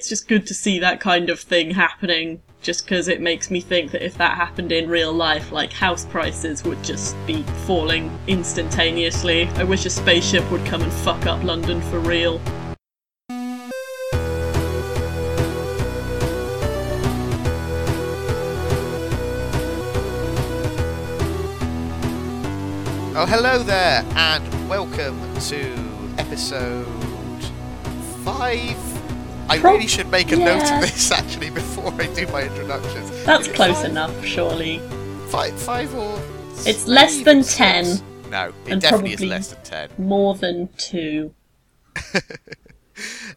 It's just good to see that kind of thing happening, just because it makes me think that if that happened in real life, like house prices would just be falling instantaneously. I wish a spaceship would come and fuck up London for real. Oh, hello there, and welcome to episode five. I Pro- really should make a note of this actually before I do my introductions. That's close five? enough, surely. Five, five or It's less than six? 10. No, it And definitely is less than ten. More than two.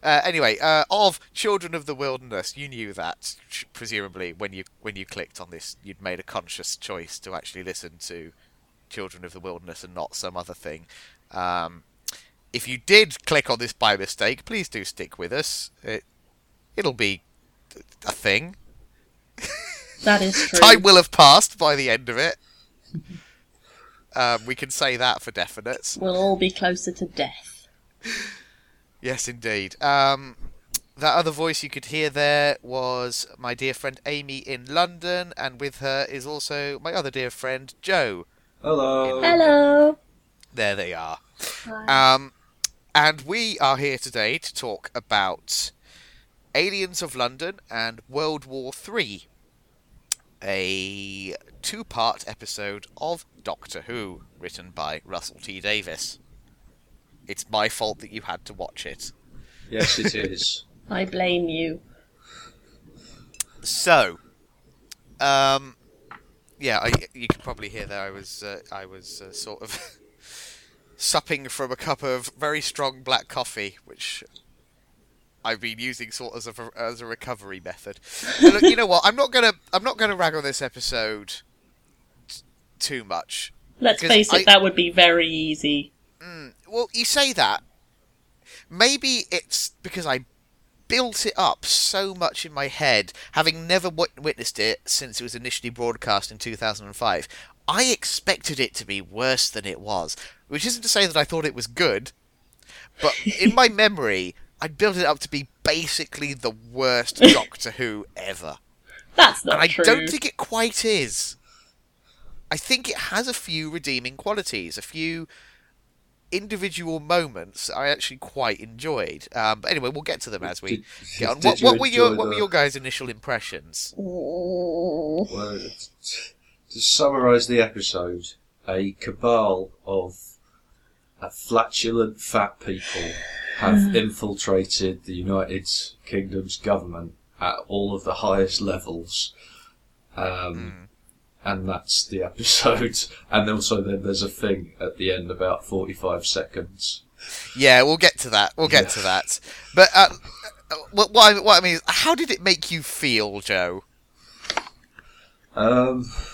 Uh, anyway, uh, of Children of the Wilderness, you knew that presumably when you when you clicked on this, you'd made a conscious choice to actually listen to Children of the Wilderness and not some other thing. Um, if you did click on this by mistake, please do stick with us. It it'll be a thing. That is true. Time will have passed by the end of it. Um, we can say that for definite. We'll all be closer to death. Yes, indeed. Um, that other voice you could hear there was my dear friend Amy in London, and with her is also my other dear friend Joe. Hello. Hello! There they are. Hi. Um, and we are here today to talk about Aliens of London and World War Three, a two-part episode of Doctor Who, written by Russell T Davies. It's my fault that you had to watch it. Yes, it is. I blame you. So, um, yeah, I, you can probably hear that I was uh, I was uh, sort of supping from a cup of very strong black coffee, which I've been using sort of as a, as a recovery method. Look, you know what? I'm not gonna I'm not gonna rag on this episode t- too much. Let's face it, I- that would be very easy. Mm, well, you say that. Maybe it's because I built it up so much in my head, having never w- witnessed it since it was initially broadcast in 2005. I expected it to be worse than it was, which isn't to say that I thought it was good, but in my memory, I built it up to be basically the worst Doctor Who ever. That's not And I true. don't think it quite is. I think it has a few redeeming qualities, a few individual moments I actually quite enjoyed. Um, but anyway, we'll get to them as we Did- get on. did What, you what were your enjoy What were your guys' initial impressions? Well, to summarise the episode, a cabal of uh, flatulent fat people have infiltrated the United Kingdom's government at all of the highest levels. Um, And that's the episode. And also, then there's a thing at the end about 45 seconds. Yeah, we'll get to that. We'll get to that. But uh, uh, what, what, I, what I mean is, how did it make you feel, Joe? Um, God,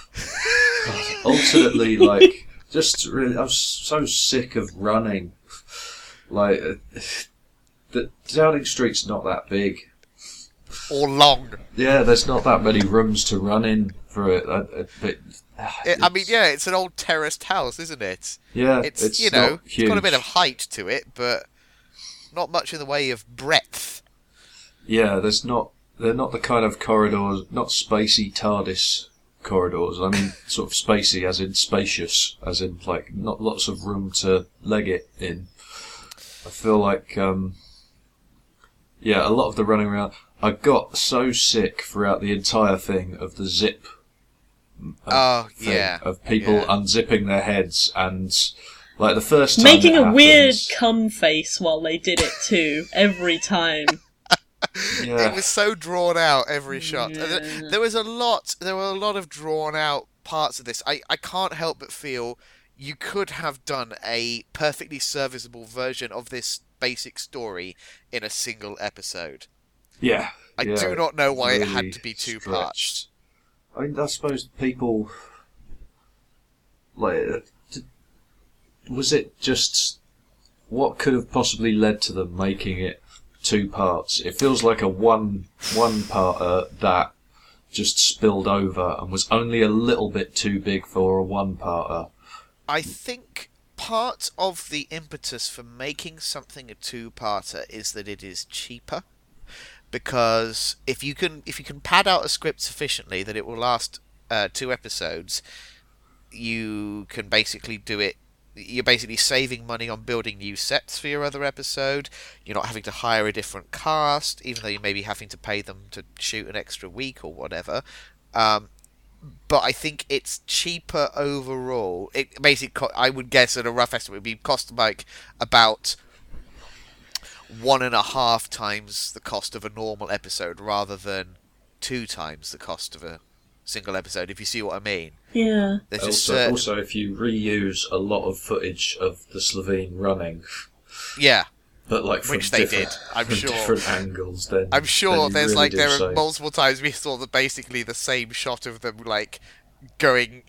ultimately, like, just really, I was so sick of running. Like, uh, the Downing Street's not that big. Or long? Yeah, there's not that many rooms to run in for it. Uh, It, I mean, yeah, it's an old terraced house, isn't it? yeah, It's, you know, it's got a bit of height to it, but not much in the way of breadth. Yeah, there's not. They're not the kind of corridors, not spacey TARDIS corridors. I mean, sort of spacey, as in spacious, as in like not lots of room to leg it in. I feel like, um, yeah, a lot of the running around. I got so sick throughout the entire thing of the zip. uh, Oh, thing, yeah. Of people yeah. unzipping their heads and. Like the first time Making it a weird happens- cum face while they did it too, every time. Yeah, It was so drawn out every shot. There- Yeah. There was a lot. There were a lot of drawn out parts of this. I, I can't help but feel you could have done a perfectly serviceable version of this basic story in a single episode. yeah. I yeah, do not know why it had to be two stretched. parts. I mean, I suppose people like uh, was it just what could have possibly led to them making it two parts? It feels like a one one parter that just spilled over and was only a little bit too big for a one parter. I think part of the impetus for making something a two-parter is that it is cheaper. because if you can if you can pad out a script sufficiently that it will last uh, two episodes, you can basically do it. You're basically saving money on building new sets for your other episode. You're not having to hire a different cast, even though you may be having to pay them to shoot an extra week or whatever. Um, but I think it's cheaper overall. It basically, co- I would guess at a rough estimate, would be cost like about one and a half times the cost of a normal episode, rather than two times the cost of a single episode. If you see what I mean, Yeah. there's Also, certain- also, if you reuse a lot of footage of the Slitheen running, yeah. but like from Which they different, did, I'm from sure. different angles, then I'm sure you there's really like there are save. multiple times we saw the basically the same shot of them like going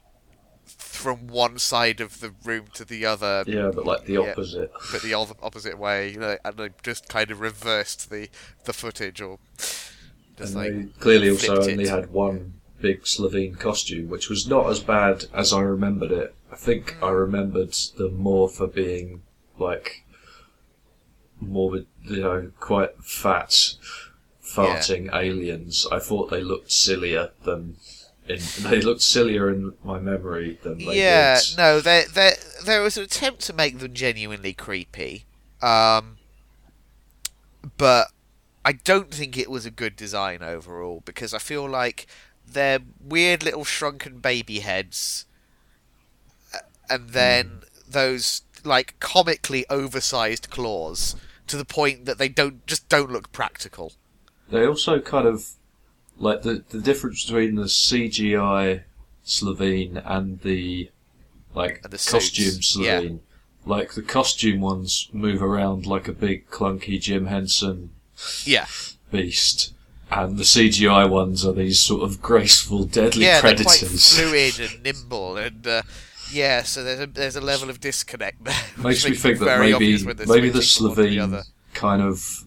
from one side of the room to the other, Yeah, but like the Yeah. opposite. but the other opposite way, you know, and they just kind of reversed the the footage or just And like they clearly also only it. had one big Slitheen costume, which was not as bad as I remembered it. I think I remembered them more for being like morbid, you know, quite fat, farting aliens. I thought they looked sillier than. In, they looked sillier in my memory than they yeah, did. no, there there there was an attempt to make them genuinely creepy, um, but I don't think it was a good design overall because I feel like they're weird little shrunken baby heads, and then hmm. those like comically oversized claws to the point that they don't just don't look practical. They also kind of like the the difference between the CGI Slitheen and the like And the costume suits, yeah. Slitheen. Like the costume ones move around like a big clunky Jim Henson Yeah, beast, and the CGI ones are these sort of graceful, deadly yeah, they're predators. quite fluid and nimble, and uh, yeah, so there's a there's a level of disconnect there. Makes which me think that maybe obvious when they're maybe the switching from one to the Slitheen kind of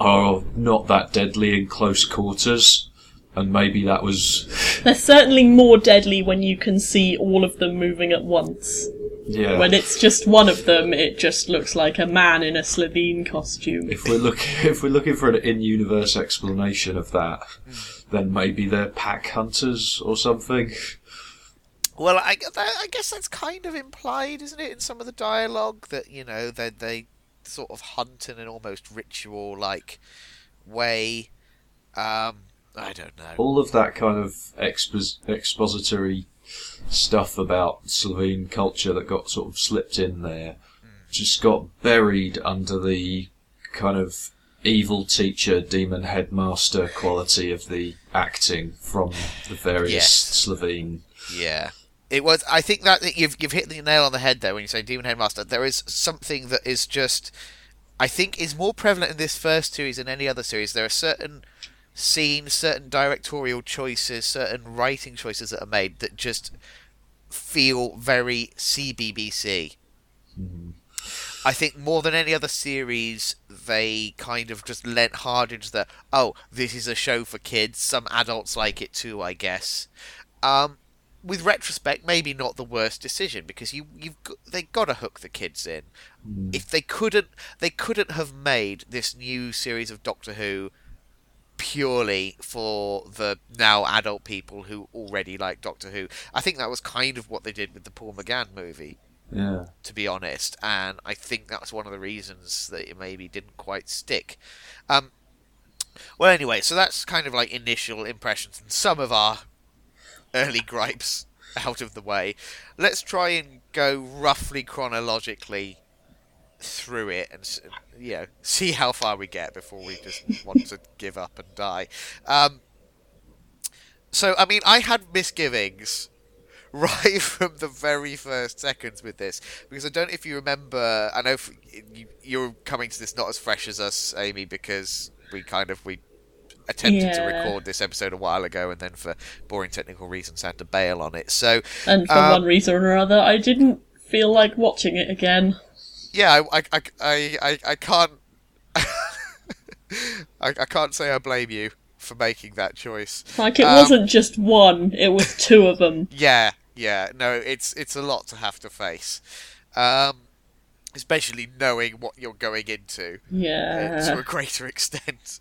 are not that deadly in close quarters, and maybe that was They're certainly more deadly when you can see all of them moving at once. Yeah. When it's just one of them, it just looks like a man in a Slitheen costume. If we're looking, if we're looking for an in-universe explanation of that, then maybe they're pack hunters or something. Well, I, that, I guess that's kind of implied, isn't it, in some of the dialogue that you know they they sort of hunt in an almost ritual-like way. Um, I don't know. All of that kind of expos- expository stuff about Slitheen culture that got sort of slipped in there just got buried under the kind of evil teacher, demon headmaster quality of the acting from the various Yes. Slitheen. Yeah. It was. I think that, that you've you've hit the nail on the head there when you say Demon Headmaster. There is something that is just, I think, is more prevalent in this first series than any other series. There are certain scenes, certain directorial choices, certain writing choices that are made that just feel very CBBC. I think more than any other series, they kind of just lent hard into the oh, this is a show for kids. Some adults like it too, I guess. Um, with retrospect, maybe not the worst decision because you you've got, they got to hook the kids in. If they couldn't, they couldn't have made this new series of Doctor Who purely for the now adult people who already like Doctor Who. I think that was kind of what they did with the Paul McGann movie Yeah. to be honest, and I think that's one of the reasons that it maybe didn't quite stick. Um, well, anyway, so that's kind of like initial impressions and some of our early gripes out of the way. Let's try and go roughly chronologically through it and you know see how far we get before we just want to give up and die. Um, so, I mean, I had misgivings right from the very first seconds with this because I don't know if you remember. I know f you, you're coming to this not as fresh as us, Amy, because we kind of we attempted to record this episode a while ago and then for boring technical reasons had to bail on it. So And for Um, one reason or other, I didn't feel like watching it again. Yeah, I I I I, I, I can't I, I can't say I blame you for making that choice. Like, it Um, wasn't just one, it was two of them. Yeah, yeah. No, it's it's a lot to have to face, um, especially knowing what you're going into uh, to a greater extent.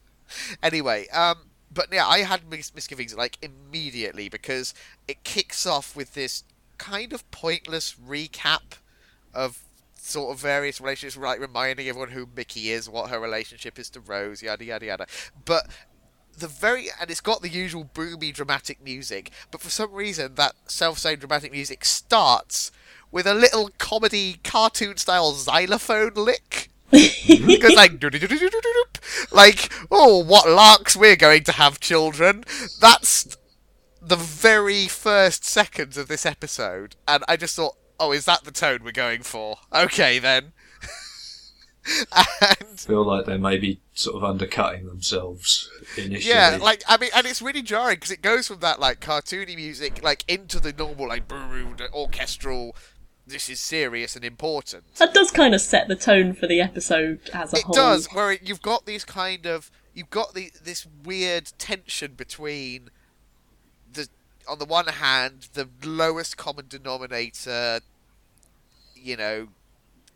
anyway, um, but yeah, I had mis- misgivings like immediately because it kicks off with this kind of pointless recap of sort of various relationships, like reminding everyone who Mickey is, what her relationship is to Rose, yada yada yada. But the very and it's got the usual boomy dramatic music, but for some reason that self-same dramatic music starts with a little comedy cartoon style xylophone lick. goes like like oh what larks we're going to have children that's the very first seconds of this episode and i just thought oh is that the tone we're going for okay then and feel like they may be sort of undercutting themselves initially. Yeah, like I mean, and it's really jarring because it goes from that like cartoony music like into the normal like orchestral. This is serious and important. That does kind of set the tone for the episode as a It whole. It does, where it, you've got these kind of you've got the this weird tension between the on the one hand the lowest common denominator, you know,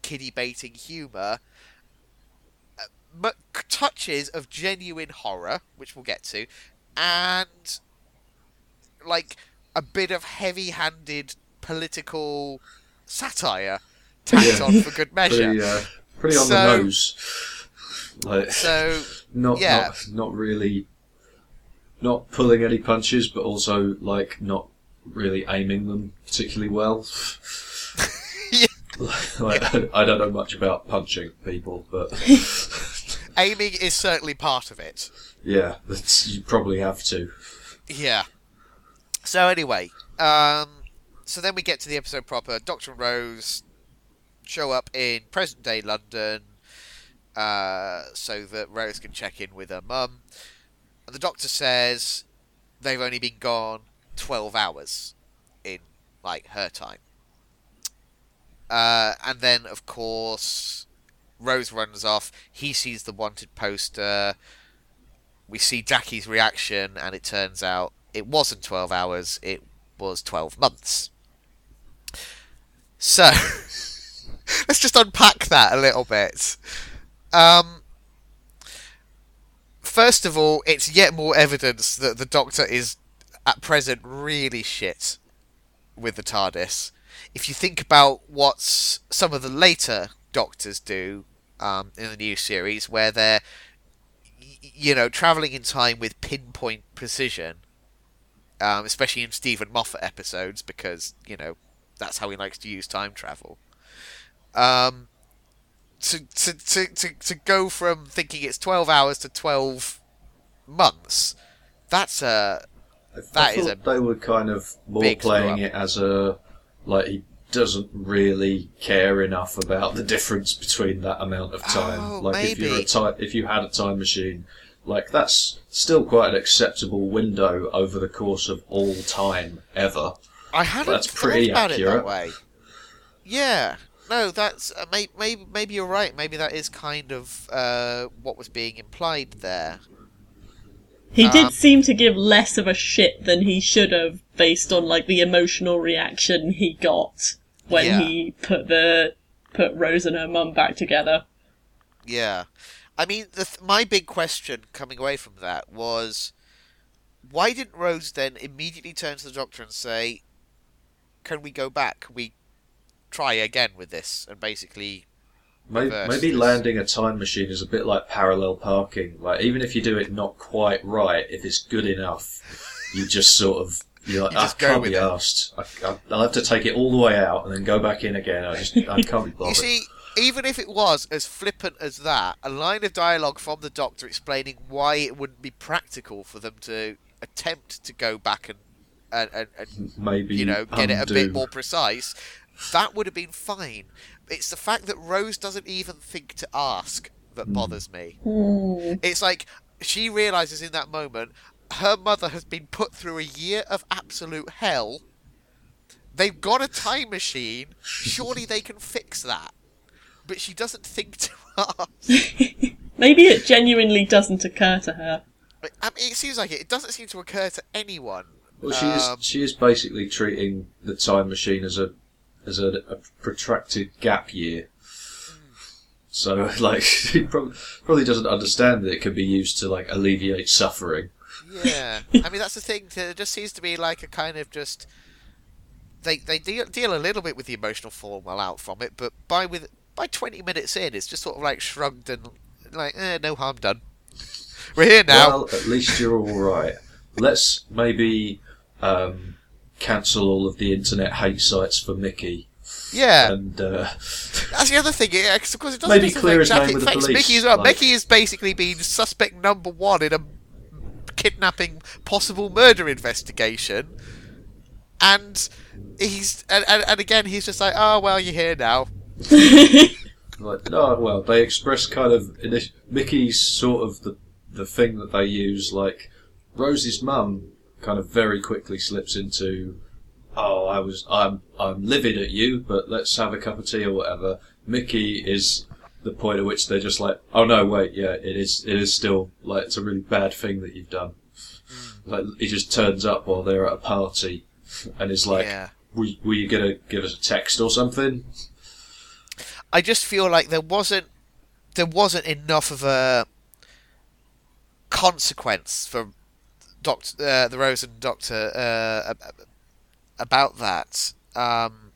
kiddie baiting humour, uh, but touches of genuine horror, which we'll get to, and like a bit of heavy-handed political satire tacked Yeah. on for good measure. pretty, uh, pretty on So- the nose. Like, So not, yeah. not not really, not pulling any punches, but also like not really aiming them particularly well. Like, I don't know much about punching people, but aiming is certainly part of it. yeah, that's, you probably have to. Yeah. So anyway, um, so then we get to the episode proper. Doctor and Rose show up in present day London, uh, so that Rose can check in with her mum. The Doctor says they've only been gone twelve hours in like her time. Uh, and then of course Rose runs off. He sees the wanted poster we see Jackie's reaction, and it turns out it wasn't 12 hours, it was 12 months. So, let's just unpack that a little bit. Um, first of all, it's yet more evidence that the Doctor is, at present, really shit with the TARDIS. If you think about what some of the later Doctors do um, in the new series, where they're you know, traveling in time with pinpoint precision, um, especially in Steven Moffat episodes, because you know that's how he likes to use time travel. Um, to, to, to, to, to go from thinking it's twelve hours to twelve months, that's a That I is thought a they were kind of more playing it as a like he doesn't really care enough about the difference between that amount of time. Oh, like if you're a maybe. ti- if you had a time machine, like that's still quite an acceptable window over the course of all time ever. I hadn't That's thought pretty about it that way. Yeah, no, that's uh, may, maybe maybe you're right. Maybe that is kind of uh, what was being implied there. He Um, did seem to give less of a shit than he should have, based on like the emotional reaction he got when Yeah. he put the put Rose and her mum back together. Yeah, I mean, the th- my big question coming away from that was, why didn't Rose then immediately turn to the doctor and say, "Can we go back? Can we try again with this?" And basically, Maybe, maybe landing a time machine is a bit like parallel parking. Like even if you do it not quite right, if it's good enough, you just sort of you're like, You just ah, I can't with be it." asked. I, I, I'll have to take it all the way out and then go back in again. I just I can't be bothered. You see, even if it was as flippant as that, a line of dialogue from the Doctor explaining why it wouldn't be practical for them to attempt to go back and and, and, and maybe you know get it a bit more precise, that would have been fine. It's the fact that Rose doesn't even think to ask that bothers me. It's like she realizes in that moment her mother has been put through a year of absolute hell. They've got a time machine. Surely they can fix that. But she doesn't think to ask. Maybe it genuinely doesn't occur to her. I mean, it seems like it. It doesn't seem to occur to anyone. Well, she is Um, she is basically treating the time machine as a as a, a protracted gap year. So, like, he prob- probably doesn't understand that it can be used to like alleviate suffering. Yeah, I mean that's the thing. There just seems to be like a kind of just they they deal, deal a little bit with the emotional fallout out from it, but by with by twenty minutes in, it's just sort of like shrugged and like eh, no harm done. We're here now. Well, at least you're all right. Let's maybe um, cancel all of the internet hate sites for Mickey, yeah, and uh, that's the other thing. Yeah, 'cause of course it doesn't Maybe clear his name with the police, Mickey as well. like- Mickey has basically been suspect number one in a kidnapping possible murder investigation, and he's and, and, and again he's just like, oh well, you're here now. like no, well, they express kind of Mickey's sort of the the thing that they use. Like Rose's mum, kind of very quickly slips into, "Oh, I was, I'm, I'm livid at you, but let's have a cup of tea or whatever." Mickey is the point at which they're just like, "Oh no, wait, yeah, it is, it is still like it's a really bad thing that you've done." Hmm. Like he just turns up while they're at a party, and is like, yeah. were, "Were you gonna give us a text or something?" I just feel like there wasn't there wasn't enough of a consequence for Doctor uh, the Rose and Doctor uh, about that. Um,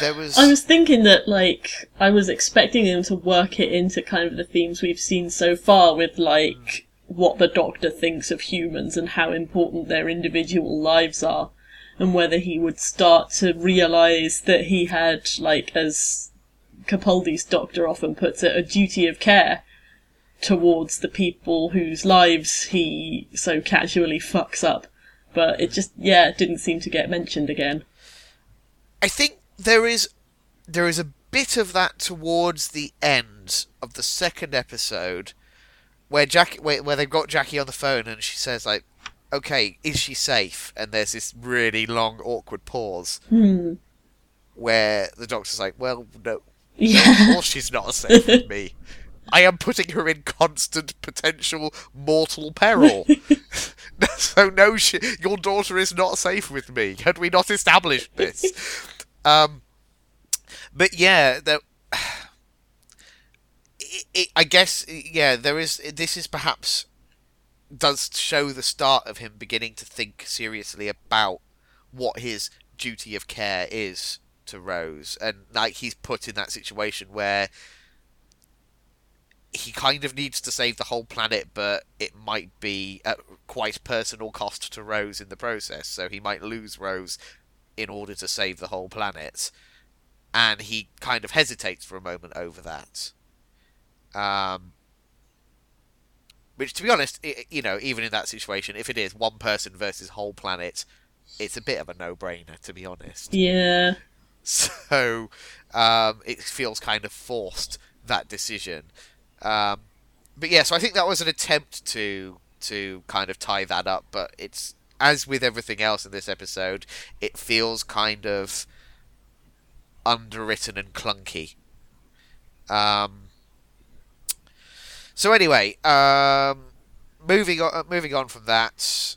there was, I was thinking that, like, I was expecting them to work it into kind of the themes we've seen so far with, like, what the Doctor thinks of humans and how important their individual lives are, and whether he would start to realise that he had, like, as Capaldi's Doctor often puts it, a duty of care towards the people whose lives he so casually fucks up. But it just, yeah, it didn't seem to get mentioned again. I think there is there is a bit of that towards the end of the second episode where Jackie where, where they've got Jackie on the phone and she says like okay is she safe and there's this really long awkward pause Hmm. where the doctor's like well no Yeah. of course she's not safe with me I am putting her in constant potential mortal peril. so no, she, your daughter is not safe with me. Had we not established this? um, but yeah, there, it, it, I guess yeah, there is. This is perhaps does show the start of him beginning to think seriously about what his duty of care is to Rose, and like he's put in that situation where he kind of needs to save the whole planet, but it might be at quite personal cost to Rose in the process. So he might lose Rose in order to save the whole planet, and he kind of hesitates for a moment over that. Um, which, to be honest, i you know, even in that situation, if it is one person versus whole planet, it's a bit of a no-brainer, to be honest. Yeah. So um, it feels kind of forced that decision. Um, but yeah, so I think that was an attempt to to kind of tie that up, but it's as with everything else in this episode, it feels kind of underwritten and clunky. Um, so anyway, um, moving on, moving on from that,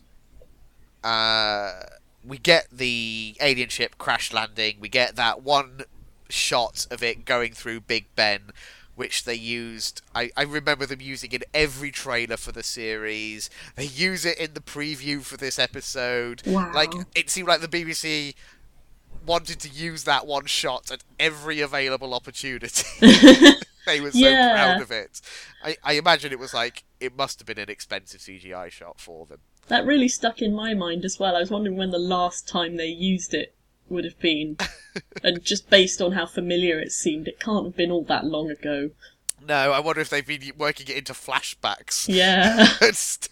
uh, we get the alien ship crash landing. We get that one shot of it going through Big Ben, which they used. I, I remember them using in every trailer for the series. They use it in the preview for this episode. Wow. Like it seemed like the BBC wanted to use that one shot at every available opportunity. they were so Yeah. proud of it. I, I imagine it was like it must have been an expensive CGI shot for them. That really stuck in my mind as well. I was wondering when the last time they used it would have been. and just based on how familiar it seemed, it can't have been all that long ago. No, I wonder if they've been working it into flashbacks. Yeah. and stuff.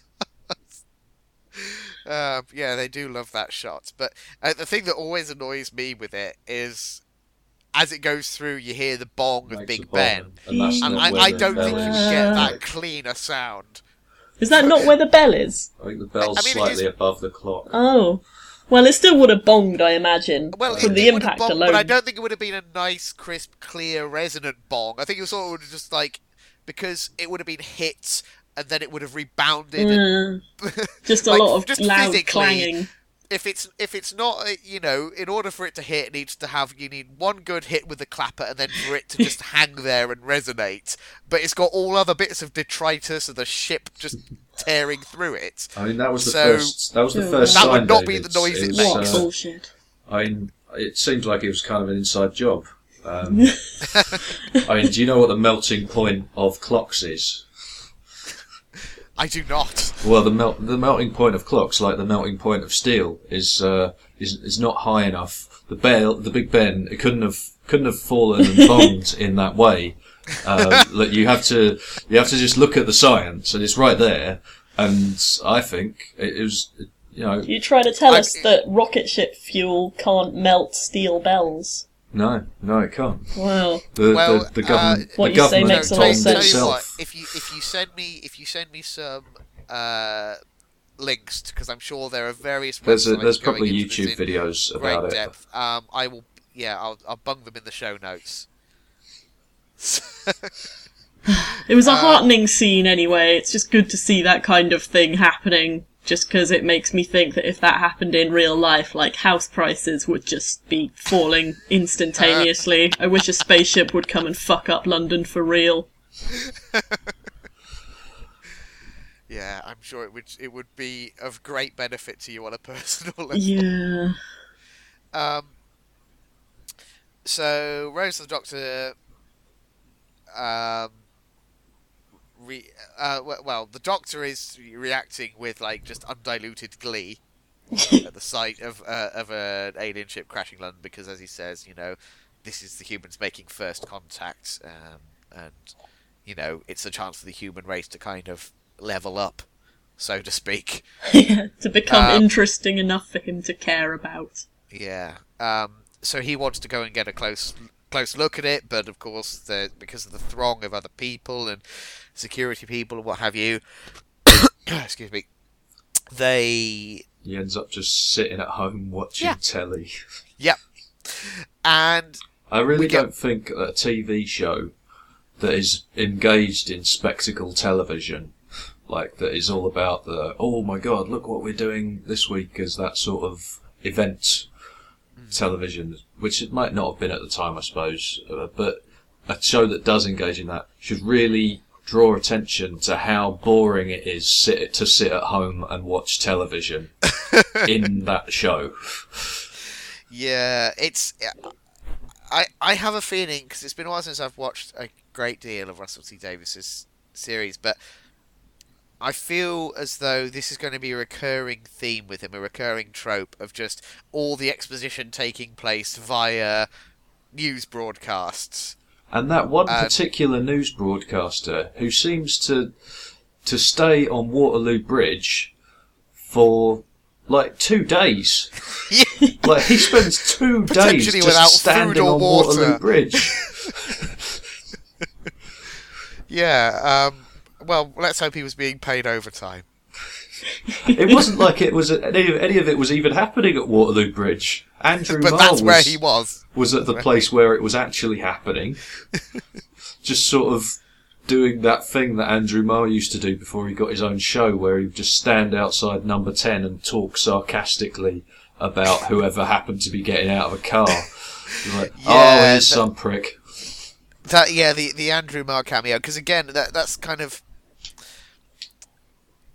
Um, yeah, they do love that shot. But uh, the thing that always annoys me with it is, as it goes through, you hear the bong of Big Ben, bomb, and that's and I, I don't think you is. get Uh, that cleaner sound. Is that not where the bell is? I think the bell's I mean, slightly is- above the clock. Oh. Well, it still would have bonged, I imagine. Well, from it, the it impact bombed, alone. but I don't think it would have been a nice, crisp, clear, resonant bong. I think it sort of would have just like because it would have been hit and then it would have rebounded. and Mm, just a Like, lot of just loud physically, clanging. If it's if it's not uh, you know in order for it to hit it needs to have you need one good hit with the clapper and then for it to just hang there and resonate but it's got all other bits of detritus of the ship just tearing through it I mean, that was the So- first. That was the That first would sign. not be the noise it It's, makes. What uh, bullshit. I mean, it seems like it was kind of an inside job. Um, I mean, do you know what the melting point of clocks is? I do not Well, the melt the melting point of clocks, like the melting point of steel, is uh, is is not high enough. The bell, the Big Ben, it couldn't have couldn't have fallen and bombed in that way. Uh, that you have to you have to just look at the science, and it's right there. And I think it, it was, you know, You trying to tell I- us that rocket ship fuel can't melt steel bells? No, no, it can't. Wow. The Well, the, the government, uh, What the you say government makes a told lot of tell sense. you what, if you if you send me if you send me some uh, links because I'm sure there are various There's a, there's probably YouTube videos great about it. depth. Um, I will yeah I'll I'll bung them in the show notes. It was a Uh, heartening scene anyway. It's just good to see that kind of thing happening. Just because it makes me think that if that happened in real life, like house prices would just be falling instantaneously. I wish a spaceship would come and fuck up London for real. Yeah, I'm sure it would it would be of great benefit to you on a personal level. Yeah. Um, so Rose the Doctor, um, re, uh, well, the Doctor is reacting with like just undiluted glee at the sight of uh, of an alien ship crashing London because, as he says, you know, this is the humans making first contact, um, and you know, it's a chance for the human race to kind of level up, so to speak. to become Um, interesting enough for him to care about. Yeah. Um, so he wants to go and get a close close look at it, but of course, the, because of the throng of other people and security people and what have you, excuse me, they He ends up just sitting at home watching Yeah. telly. yep, and I really don't think that a TV show that is engaged in spectacle television, like that is all about the oh my god, look what we're doing this week, is that sort of event hmm. television, which it might not have been at the time, I suppose, uh, but a show that does engage in that should really draw attention to how boring it is sit, to sit at home and watch television in that show. yeah, it's. I I have a feeling because it's been a while since I've watched a great deal of Russell T Davies's series, but I feel as though this is going to be a recurring theme with him, a recurring trope of just all the exposition taking place via news broadcasts. And that one And- particular news broadcaster who seems to to stay on Waterloo Bridge for like two days. like he spends two days just standing on water. Waterloo Bridge. Yeah, um, well, let's hope he was being paid overtime. it wasn't like it was any of, any of it was even happening at Waterloo Bridge. Andrew But Marr that's was, where he was. was at the place where it was actually happening. just sort of doing that thing that Andrew Marr used to do before he got his own show, where he'd just stand outside number 10 and talk sarcastically about whoever happened to be getting out of a car. Like, oh, Yeah, here's that- some prick. That yeah, the the Andrew Marr cameo because again that that's kind of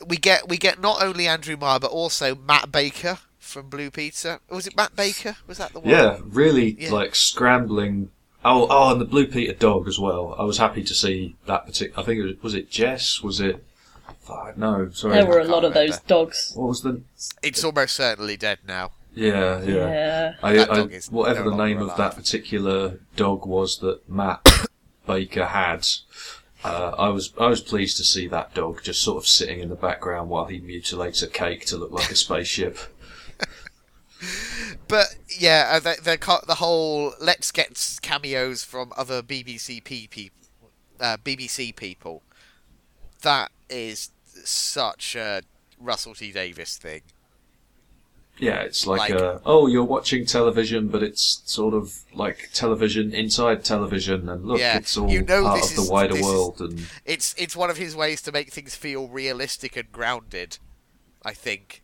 we get we get not only Andrew Marr but also Matt Baker from Blue Peter. Was it Matt Baker? Was that the one? Yeah, really Yeah. like scrambling. Oh, oh, and the Blue Peter dog as well. I was happy to see that particular. I think it was, was it Jess? Was it? Fuck, no, sorry. There were a can't lot of those dogs. What was the? It's almost certainly dead now. Yeah, yeah. Yeah. I, That I, dog is whatever no the longer name of alive. that particular dog was that Matt Baker had, uh, I was I was pleased to see that dog just sort of sitting in the background while he mutilates a cake to look like a spaceship. But yeah, uh, the the, the whole let's get cameos from other BBC people, uh, BBC people. That is such a Russell T Davies thing. Yeah, it's like, Like- uh, oh, you're watching television, but it's sort of like television inside television, and look, Yeah, it's all you know part of the wider this is- world. And It's it's one of his ways to make things feel realistic and grounded. I think.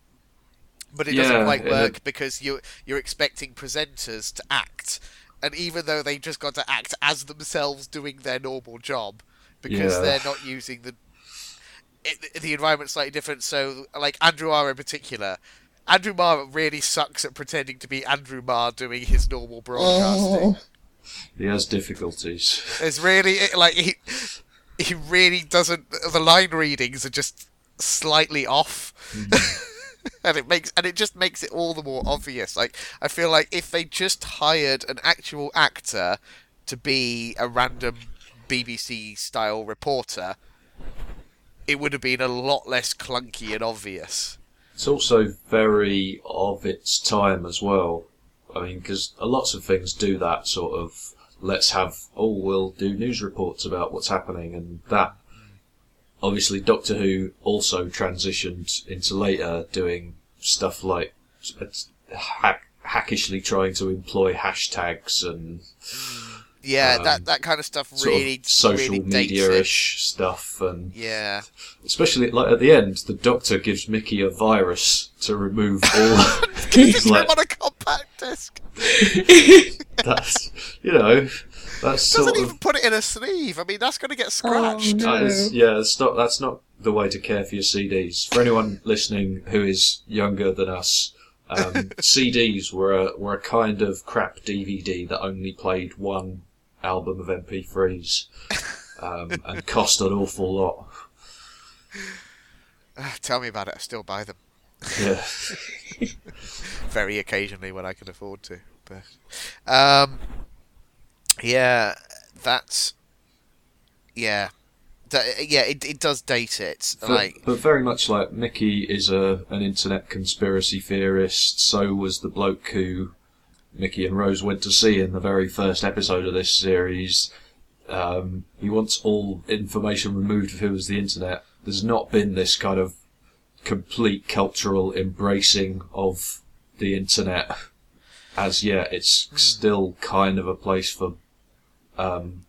but it Yeah, doesn't quite it- work because you you're expecting presenters to act, and even though they just got to act as themselves doing their normal job, because Yeah. they're not using the it, the environment's slightly different. So, like Andrew Marr in particular. Andrew Marr really sucks at pretending to be Andrew Marr doing his normal broadcasting. Oh. He has difficulties. It's really like he he really doesn't. The line readings are just slightly off, mm-hmm. and it makes and it just makes it all the more obvious. Like I feel like if they just hired an actual actor to be a random BBC style reporter, it would have been a lot less clunky and obvious. It's also very of its time as well. I mean, because lots of things do that sort of. Let's have oh, we'll do news reports about what's happening, and that. Obviously, Doctor Who also transitioned into later doing stuff like uh, hack, hackishly trying to employ hashtags and Yeah, Um, that that kind of stuff sort really of social really media-ish stuff, and Yeah. especially like at the end, the Doctor gives Mickey a virus to remove all. Just like- on a compact disc. that's you know that's sort Doesn't of even put it in a sleeve. I mean, that's going to get scratched. Oh, no. that is, yeah that's not that's not the way to care for your CDs. For anyone listening who is younger than us, um, CDs were a were a kind of crap DVD that only played one album of MP3s um, and cost an awful lot. Ah, Tell me about it. I still buy them Yeah. very occasionally when I can afford to. But um, yeah, that's yeah, that, yeah. It it does date it. But, Like but very much like Mickey is a an internet conspiracy theorist, so was the bloke who Mickey and Rose went to see in the very first episode of this series. Um, he wants all information removed of who was the internet. There's not been this kind of complete cultural embracing of the internet as yet. It's still kind of a place for um,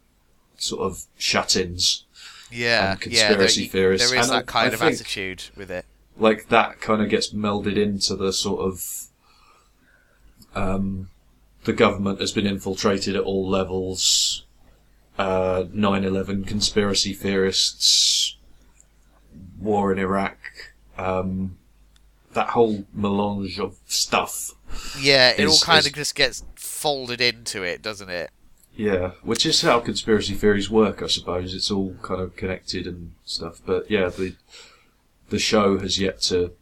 sort of shut-ins. yeah, and yeah. There, conspiracy theorists. there is And I- that kind I of attitude with it. like that kind of gets melded into the sort of um, the government has been infiltrated at all levels. Uh, 9/11 conspiracy theorists, war in Iraq, um, that whole melange of stuff. Yeah, it all kind is- of just gets folded into it, doesn't it? Yeah, which is how conspiracy theories work, I suppose. It's all kind of connected and stuff. But yeah, the the show has yet to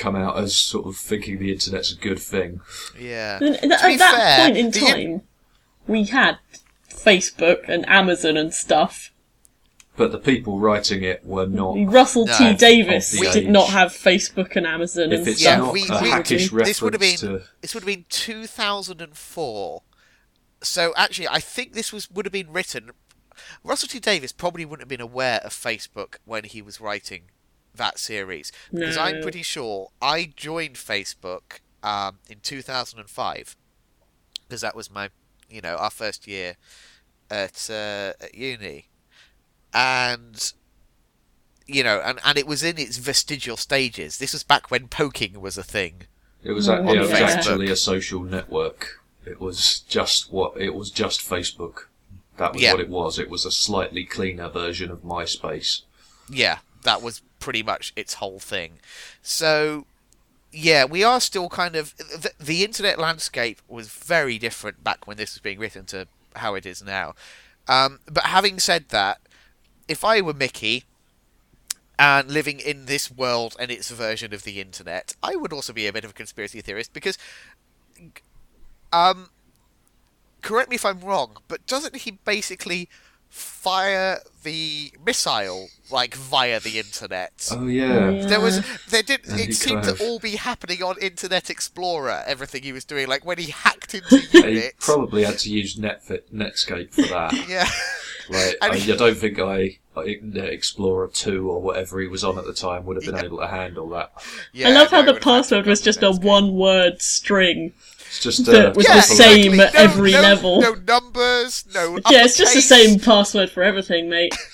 come out as sort of thinking the internet's a good thing. Yeah. And th- To be at that fair, point in the- time, we had Facebook and Amazon and stuff. But the people writing it were not. Russell No, T Davies of did age. not have Facebook and Amazon If and it's Yeah, stuff. not we- a we- hackish reference this would have been to. this would have been 2004. So actually, I think this was would have been written. Russell T Davies probably wouldn't have been aware of Facebook when he was writing that series because I'm pretty sure I joined Facebook um, in 2005 because that was my, you know, our first year at uh, at uni, and you know, and, and it was in its vestigial stages. This was back when poking was a thing. It was, a- On it was actually a social network. It was just what it was. Just Facebook. That was Yeah. what it was. It was a slightly cleaner version of MySpace. yeah, that was pretty much its whole thing. So, yeah, we are still kind of the, the internet landscape was very different back when this was being written to how it is now. Um, but having said that, if I were Mickey and living in this world and its version of the internet, I would also be a bit of a conspiracy theorist because, um, correct me if I'm wrong, but doesn't he basically fire the missile like via the internet? Oh yeah. Yeah. There was, there did. And he It seemed kind to all be happening on Internet Explorer. Everything he was doing, like when he hacked into He Unit. probably had to use Netfit, Netscape for that. yeah, Like, I, he- I don't think I, Internet Explorer 2 or whatever he was on at the time would have been Yeah. able to handle that. yeah. I love how the it would've had to password was have just a gone to Netscape. one word string. It's just That uh, was Yeah, the same exactly. at No- every no- level. No numbers, no. Yeah, it's just the same password for everything, mate.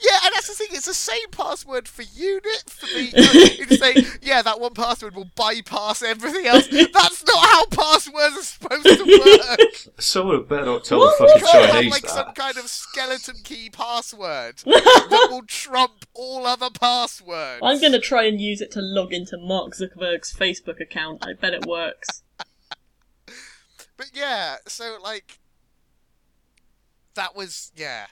Yeah, and that's the thing. It's the same password for unit for the. You just say, yeah, that one password will bypass everything else. That's not how passwords are supposed to work. Someone better not tell What? the You fucking can't have like that. some kind of skeleton key password that will trump all other passwords. I'm gonna try and use it to log into Mark Zuckerberg's Facebook account. I bet it works. But yeah, so like that was yeah.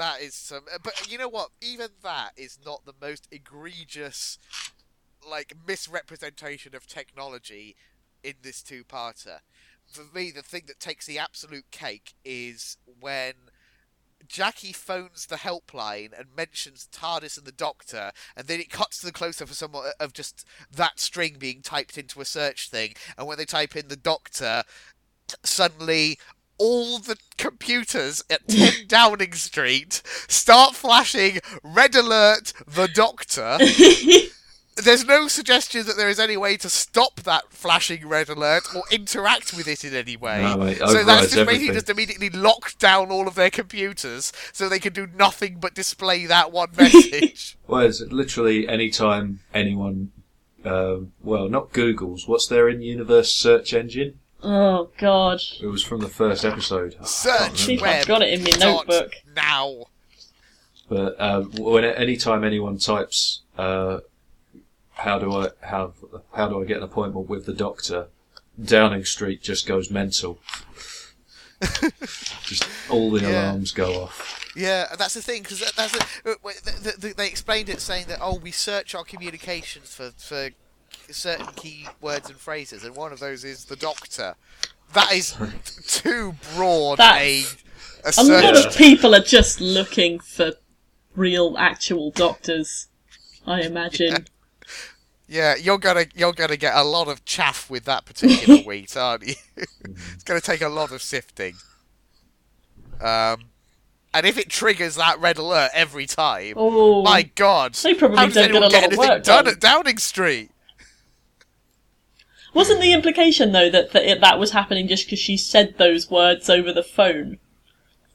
That is some but you know what? Even that is not the most egregious like misrepresentation of technology in this two-parter. For me, the thing that takes the absolute cake is when Jackie phones the helpline and mentions TARDIS and the Doctor, and then it cuts to the close-up of someone uh, of just that string being typed into a search thing, and when they type in the Doctor, suddenly all the computers at 10 Downing Street start flashing red alert the doctor there's no suggestion that there is any way to stop that flashing red alert or interact with it in any way No, mate, so that's overrides just basically everything. just immediately lock down all of their computers so they can do nothing but display that one message Well, it's literally any time anyone, um, well, not Google's. What's their in-universe search engine? Oh god. It was from the first episode. I search See if. I've got it in my dot notebook. now But um, when any time anyone types, uh, "How do I have how do I get an appointment with the doctor?" Downing Street just goes mental. just all the Yeah. alarms go off. Yeah, and that's the thing because that, that's the, uh, wait, the, the, they explained it saying that oh we search our communications for for certain key words and phrases, and one of those is the doctor. That is too broad a, That's- a A search. lot of people are just looking for real, actual doctors. I imagine. Yeah, you're gonna you're gonna get a lot of chaff with that particular wheat, aren't you? it's gonna take a lot of sifting. Um, and if it triggers that red alert every time, Oh, my God, They probably how does don't get anyone a lot get of anything work done done. at Downing Street? Wasn't the implication though that that, it, that was happening just because she said those words over the phone?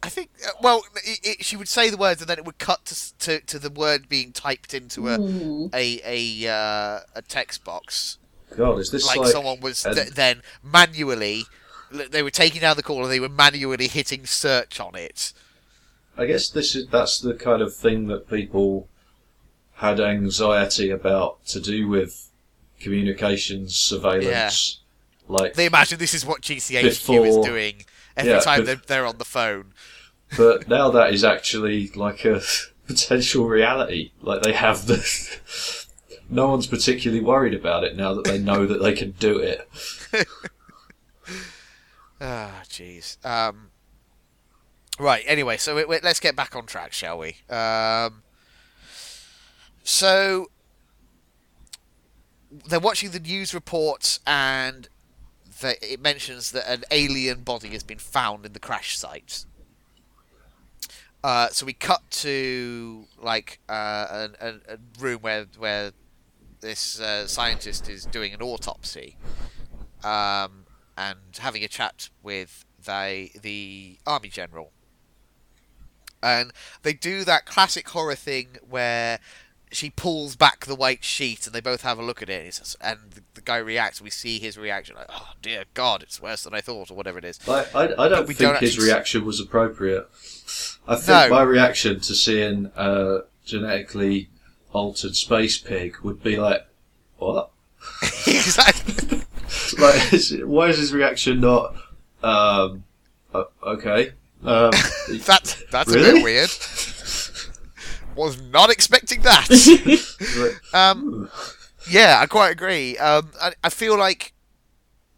I think, uh, well, it, it, she would say the words and then it would cut to to, to the word being typed into a Hmm. a a, uh, a text box, God, is this like, like, someone was th- then manually. They were taking down the call and they were manually hitting search on it. I guess this is that's the kind of thing that people had anxiety about to do with communications surveillance. Like, They imagine this is what GCHQ Before- is doing every yeah, time bef- they're, on the phone. but now that is actually like a potential reality. Like they have the. no one's particularly worried about it now that they know that they can do it. Ah, jeez. Um, right. Anyway, so we, we, let's get back on track, shall we? Um, so they're watching the news reports, and it mentions that an alien body has been found in the crash site. Uh, so we cut to like uh, a, a, room where where this uh, scientist is doing an autopsy. Um, and having a chat with the army general. And they do that classic horror thing where she pulls back the white sheet and they both have a look at it and, the, the guy reacts we see his reaction like oh dear god it's worse than i thought or whatever it is Like, I, I don't think don't his reaction was appropriate. I think No. my reaction to seeing a genetically altered space pig would be like, "What? exactly like, why is his reaction not? Um, okay, um, that's that's a Really? bit weird was not expecting that Um, yeah, I quite agree. Um, I, I feel like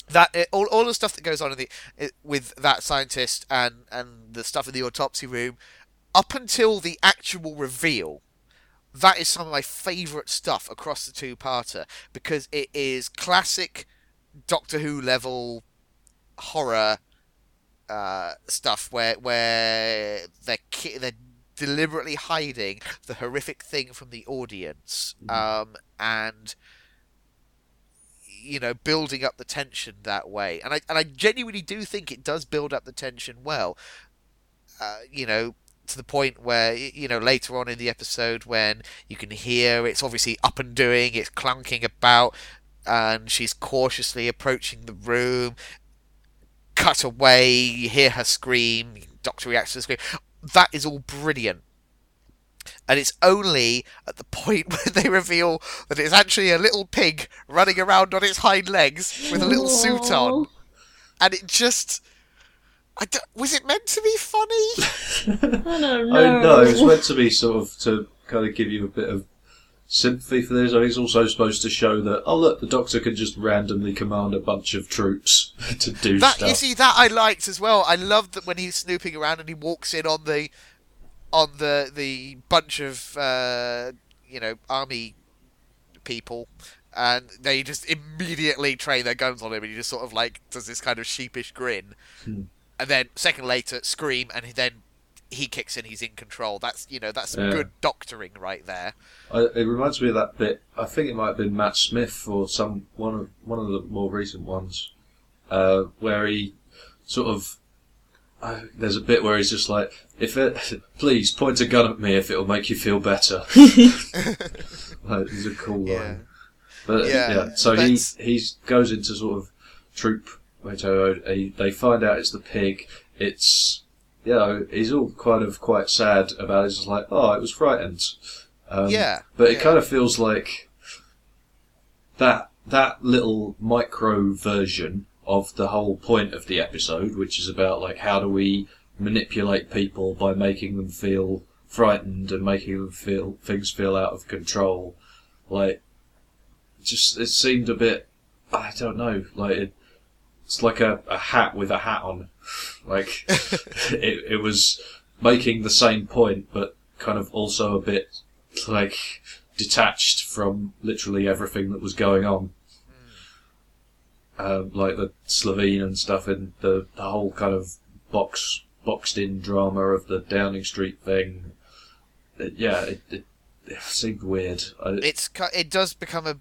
that it, all, all the stuff that goes on in the it, with that scientist and and the stuff in the autopsy room, up until the actual reveal, that is some of my favourite stuff across the two-parter because it is classic Doctor Who level horror uh, stuff where where they're ki- they're deliberately hiding the horrific thing from the audience um, and you know building up the tension that way and I and I genuinely do think it does build up the tension well uh, you know to the point where you know later on in the episode when you can hear it's obviously up and doing, it's clunking about, and she's cautiously approaching the room. Cut away, you hear her scream. Doctor reacts to the scream. That is all brilliant. And it's only at the point when they reveal that it's actually a little pig running around on its hind legs with a little suit on, and it just. I don't- was it meant to be funny? I don't I know. know it's meant to be sort of to kind of give you a bit of sympathy for this. Think also supposed to show that oh look, the Doctor can just randomly command a bunch of troops to do That stuff. you see, that I liked as well. I loved that when he's snooping around and he walks in on the on the the bunch of uh, you know army people, and they just immediately train their guns on him, and he just sort of like does this kind of sheepish grin, Hmm. and then second later scream, and then he kicks in, he's in control. That's you know that's Yeah. good doctoring right there. I, it reminds me of that bit. I think it might have been Matt Smith or some one of one of the more recent ones, uh, where he sort of. Uh, there's a bit where he's just like, "If it, please point a gun at me if it'll make you feel better." like, it's a cool Yeah. line. But Yeah, yeah, so he that's- he goes into sort of troop. Wait, they find out it's the pig. It's you know he's all kind of quite sad about it. He's just like, oh, it was frightened. Um, Yeah, but it yeah. kind of feels like that that little micro version of the whole point of the episode, which is about like how do we manipulate people by making them feel frightened and making them feel things feel out of control. Like, just it seemed a bit. I don't know. Like it, it's like a, a hat with a hat on. Like it, it was making the same point, but kind of also a bit like detached from literally everything that was going on. Um, like the Slitheen and stuff, and the, the whole kind of box boxed in drama of the Downing Street thing. It, yeah, it, it, it seemed weird. I, it's it does become a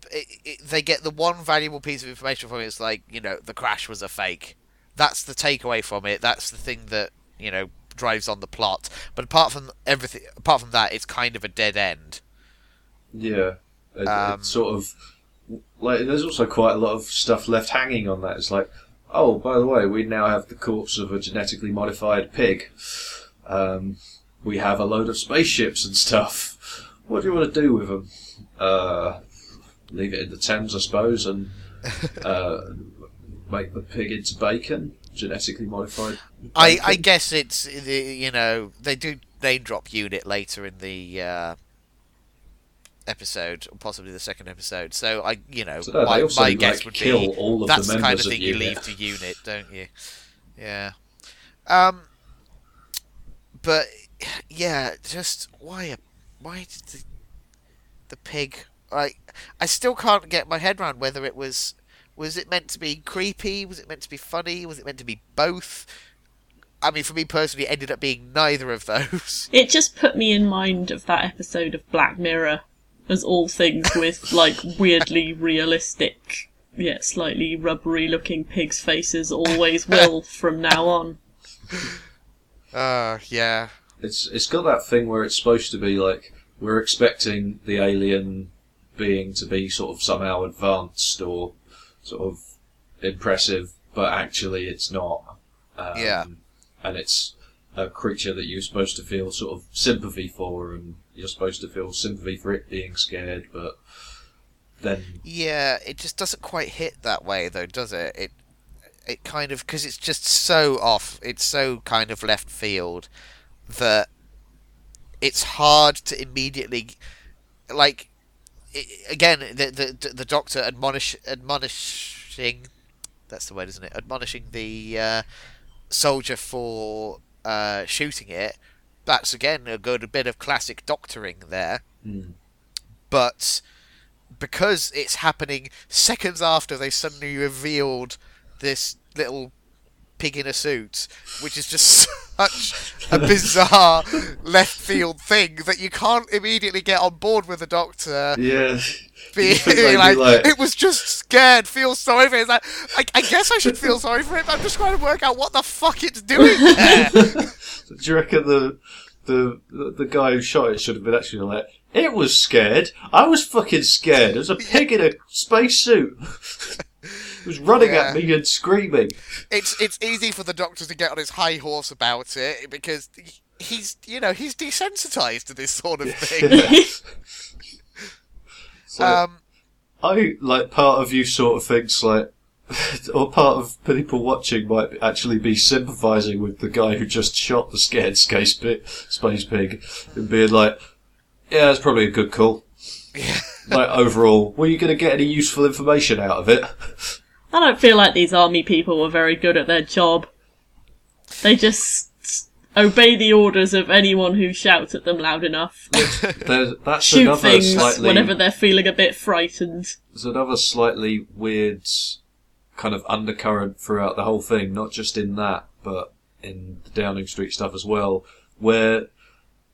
they get the one valuable piece of information from it. it is like you know the crash was a fake that's the takeaway from it that's the thing that you know drives on the plot but apart from everything apart from that it's kind of a dead end Yeah, it, Um, it's sort of like there's also quite a lot of stuff left hanging on that. It's like, oh, by the way, we now have the corpse of a genetically modified pig. Um, we have a load of spaceships and stuff. What do you want to do with them? Uh, leave it in the Thames, I suppose, and uh, make the pig into bacon, genetically modified. I, bacon. I guess it's the you know they do name drop UNIT later in the uh, episode or possibly the second episode so I you know So, my, also, my like, guess would kill be all of that's the the, kind of members of thing you leave to UNIT don't you yeah um but yeah just why a why did the the pig like I still can't get my head around whether it was was it meant to be creepy? Was it meant to be funny? Was it meant to be both? I mean for me personally it ended up being neither of those. It just put me in mind of that episode of Black Mirror, as all things with like weirdly realistic, yet slightly rubbery looking pigs' faces always will from now on. uh yeah. It's it's got that thing where it's supposed to be like we're expecting the alien being to be sort of somehow advanced or sort of impressive, but actually it's not. Um, Yeah. And it's a creature that you're supposed to feel sort of sympathy for, and you're supposed to feel sympathy for it being scared, but then Yeah, it just doesn't quite hit that way, though, does it? It it kind of because it's just so off. It's so kind of left field that it's hard to immediately like. Again, the, the the doctor admonish admonishing. That's the word, isn't it? Admonishing the uh, soldier for uh, shooting it. That's again a good bit of classic doctoring there hmm, but because it's happening seconds after they suddenly revealed this little pig in a suit, which is just such a bizarre left field thing that you can't immediately get on board with the doctor yeah, being like, like- it was just scared, feel sorry for it. It's like, I, I guess I should feel sorry for it, but I'm just trying to work out what the fuck it's doing there. Do you reckon the the, the guy who shot it should have been actually like, it was scared. I was fucking scared. There was a pig in a spacesuit. was running Yeah. at me and screaming. It's it's easy for the Doctor to get on his high horse about it because he's you know he's desensitized to this sort of thing. So um, I like part of you sort of thinks like, or part of people watching might actually be sympathising with the guy who just shot the scared space pig, space pig and being like, yeah, that's probably a good call. like overall, were you going to get any useful information out of it? I don't feel like these army people were very good at their job. They just obey the orders of anyone who shouts at them loud enough. There's, that's Shoot another things slightly. whenever they're feeling a bit frightened. There's another slightly weird kind of undercurrent throughout the whole thing, not just in that, but in the Downing Street stuff as well, where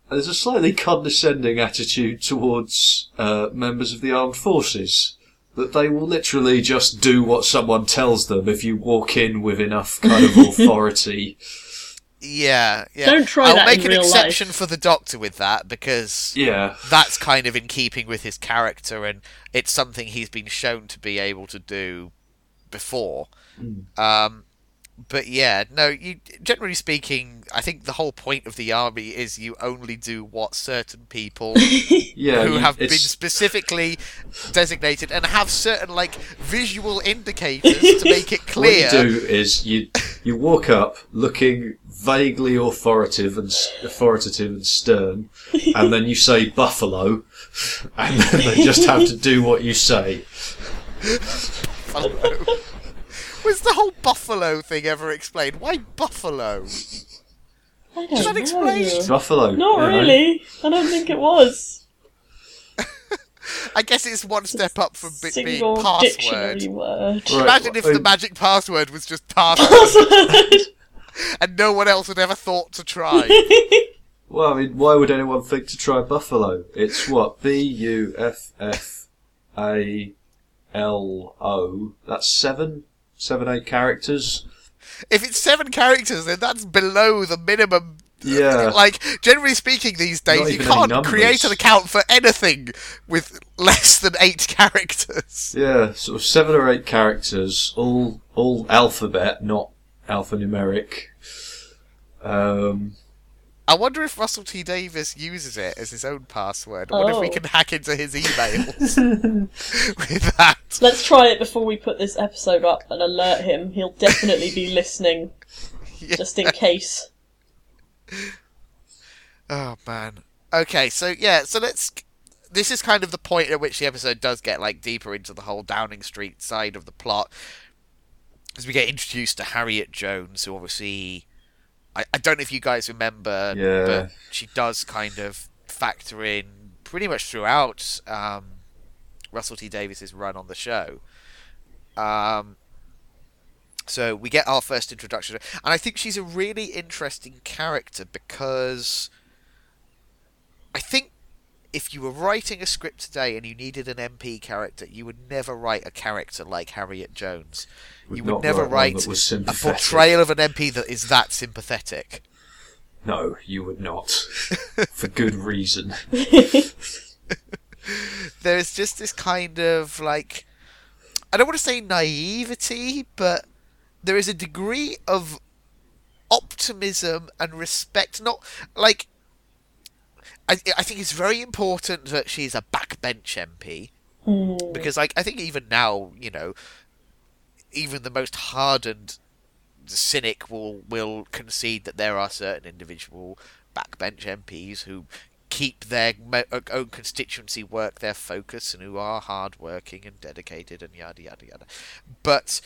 there's a slightly condescending attitude towards uh, members of the armed forces. That they will literally just do what someone tells them if you walk in with enough kind of authority. yeah, yeah. Don't try I'll that make in an real exception life. for the Doctor with that because Yeah, that's kind of in keeping with his character, and it's something he's been shown to be able to do before. Um, but yeah, no. You generally speaking, I think the whole point of the army is you only do what certain people yeah. who you- have been specifically designated and have certain like visual indicators to make it clear. What you do is you you walk up looking vaguely authoritative and authoritative and stern, and then you say buffalo, and then they just have to do what you say. Buffalo. Was the whole buffalo thing ever explained? Why buffalo? I Does that don't explain? know. Buffalo. Not you know. really. I don't think it was. I guess it's one step up from be- being Single password. dictionary word. Right, Imagine if well, the magic password was just password and no one else had ever thought to try. Well, I mean, why would anyone think to try buffalo? It's what B U F F A L O. That's seven, seven, eight characters. if it's seven characters, then that's below the minimum. Yeah. Like, generally speaking, these days, you can't create an account for anything with less than eight characters. Yeah, sort of seven or eight characters, all all alphabet, not alphanumeric. Um, I wonder if Russell T Davies uses it as his own password. I wonder if we Oh. can hack into his emails with that. Let's try it before we put this episode up and alert him. He'll definitely be listening, Yeah. just in case. Oh man. Okay, so yeah, so let's. This is kind of the point at which the episode does get like deeper into the whole Downing Street side of the plot, as we get introduced to Harriet Jones, who obviously, I, I don't know if you guys remember, Yeah. but she does kind of factor in pretty much throughout um, Russell T Davies's run on the show. Um, so we get our first introduction, and I think she's a really interesting character because I think if you were writing a script today and you needed an MP character, you would never write a character like Harriet Jones. Would you would never write write a portrayal of an MP that is that sympathetic. no, you would not, for good reason. There's just this kind of like I don't want to say naivety, but there is a degree of optimism and respect. Not like I, I think it's very important that she's a backbench MP hmm. because like I think even now, you know, even the most hardened cynic will will concede that there are certain individual backbench MPs who keep their uh, own constituency work their focus and who are hardworking and dedicated and yada yada yada. But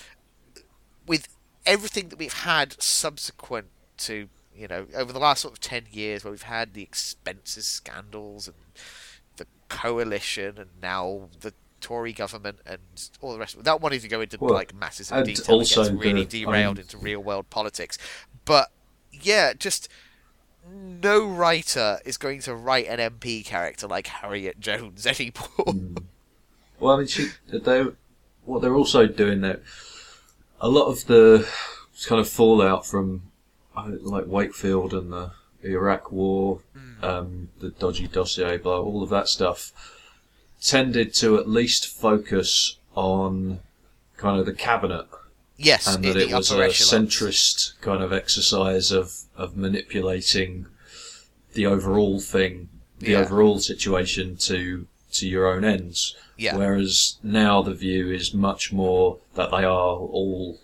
with everything that we've had subsequent to you know over the last sort of 10 years where we've had the expenses scandals and the coalition and now the Tory government and all the rest of it. Without wanting to go into Well, like masses of detail, it also gets really the- derailed um, into real world politics. But yeah, just no writer is going to write an MP character like Harriet Jones anymore. Well, I mean, she, they, what they're also doing there, a lot of the kind of fallout from like Wakefield and the Iraq War, um, the dodgy dossier, blah, all of that stuff, tended to at least focus on kind of the cabinet Yes, and that it was a centrist kind of exercise of, of manipulating the overall thing, the Yeah. overall situation to to your own ends. Yeah. Whereas now the view is much more that they are all,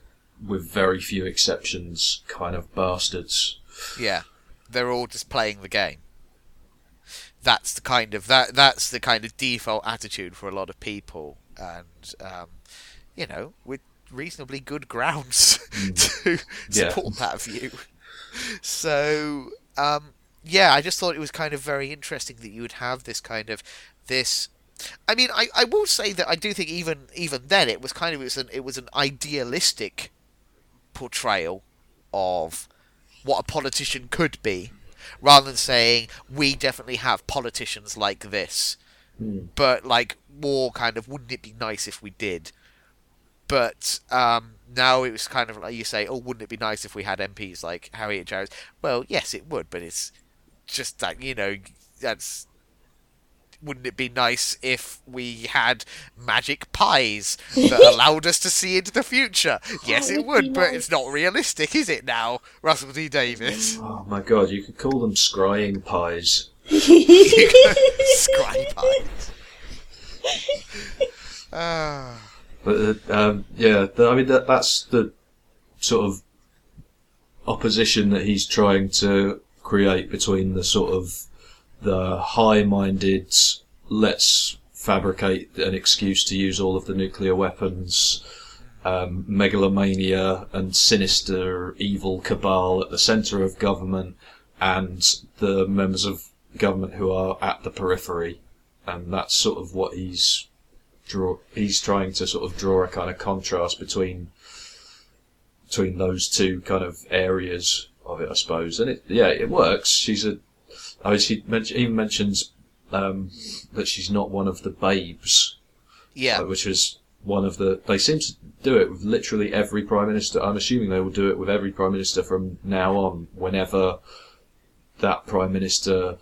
with very few exceptions, kind of bastards. Yeah, they're all just playing the game. That's the kind of that. That's the kind of default attitude for a lot of people, and um, you know, with reasonably good grounds to Yeah. support that view. So, um, yeah, I just thought it was kind of very interesting that you would have this kind of this. I mean, I, I will say that I do think even even then it was kind of it was an it was an idealistic portrayal of what a politician could be, rather than saying we definitely have politicians like this, but like more kind of wouldn't it be nice if we did? But um, now it was kind of like you say, oh, wouldn't it be nice if we had MPs like Harriet Jones? Well, yes, it would, but it's just that you know that's. Wouldn't it be nice if we had magic pies that allowed us to see into the future? Yes, it would but nice. it's not realistic, is it now, Russell T Davies? Oh my god, you could call them scrying pies. Scry pies. Ah. But uh, um, yeah, the, I mean that that's the sort of opposition that he's trying to create between the sort of the high-minded, let's fabricate an excuse to use all of the nuclear weapons, um, megalomania and sinister, evil cabal at the centre of government, and the members of government who are at the periphery, and that's sort of what he's draw. He's trying to sort of draw a kind of contrast between between those two kind of areas of it, I suppose. And it, yeah, it works. She's a. I mean, she men- even mentions um, that she's not one of the babes, Yeah, uh, which is one of the. They seem to do it with literally every prime minister. I'm assuming they will do it with every prime minister from now on. Whenever that prime minister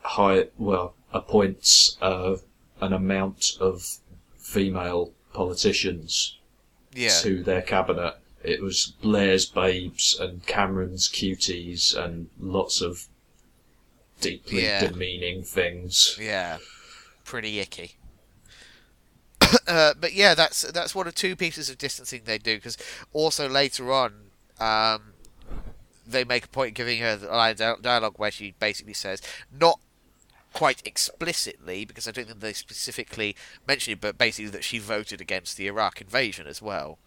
high well appoints uh, an amount of female politicians yeah, to their cabinet. It was Blair's babes and Cameron's cuties and lots of deeply Yeah. demeaning things. yeah. Pretty icky. uh, but yeah, that's that's one of two pieces of distancing they do because also later on, um, they make a point of giving her the dialogue where she basically says not quite explicitly because I don't think they specifically mention it, but basically that she voted against the Iraq invasion as well.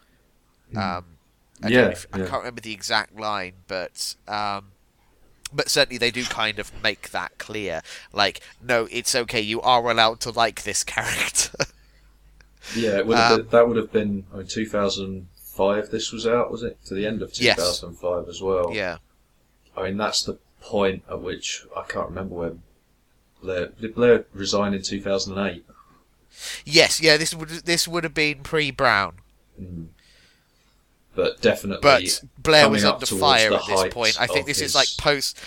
Um, I, don't Yeah, I can't remember the exact line, but um, but certainly they do kind of make that clear. Like, no, it's okay. You are allowed to like this character. Yeah, it would have Um, been, that would have been I mean, 2005. This was out, was it? To the end of Yes. 2005 as well. yeah, I mean, that's the point at which I can't remember when Blair did Blair resign in 2008. yes, yeah. This would this would have been pre Brown, But definitely, but Blair was under fire at this point. I think this is like post.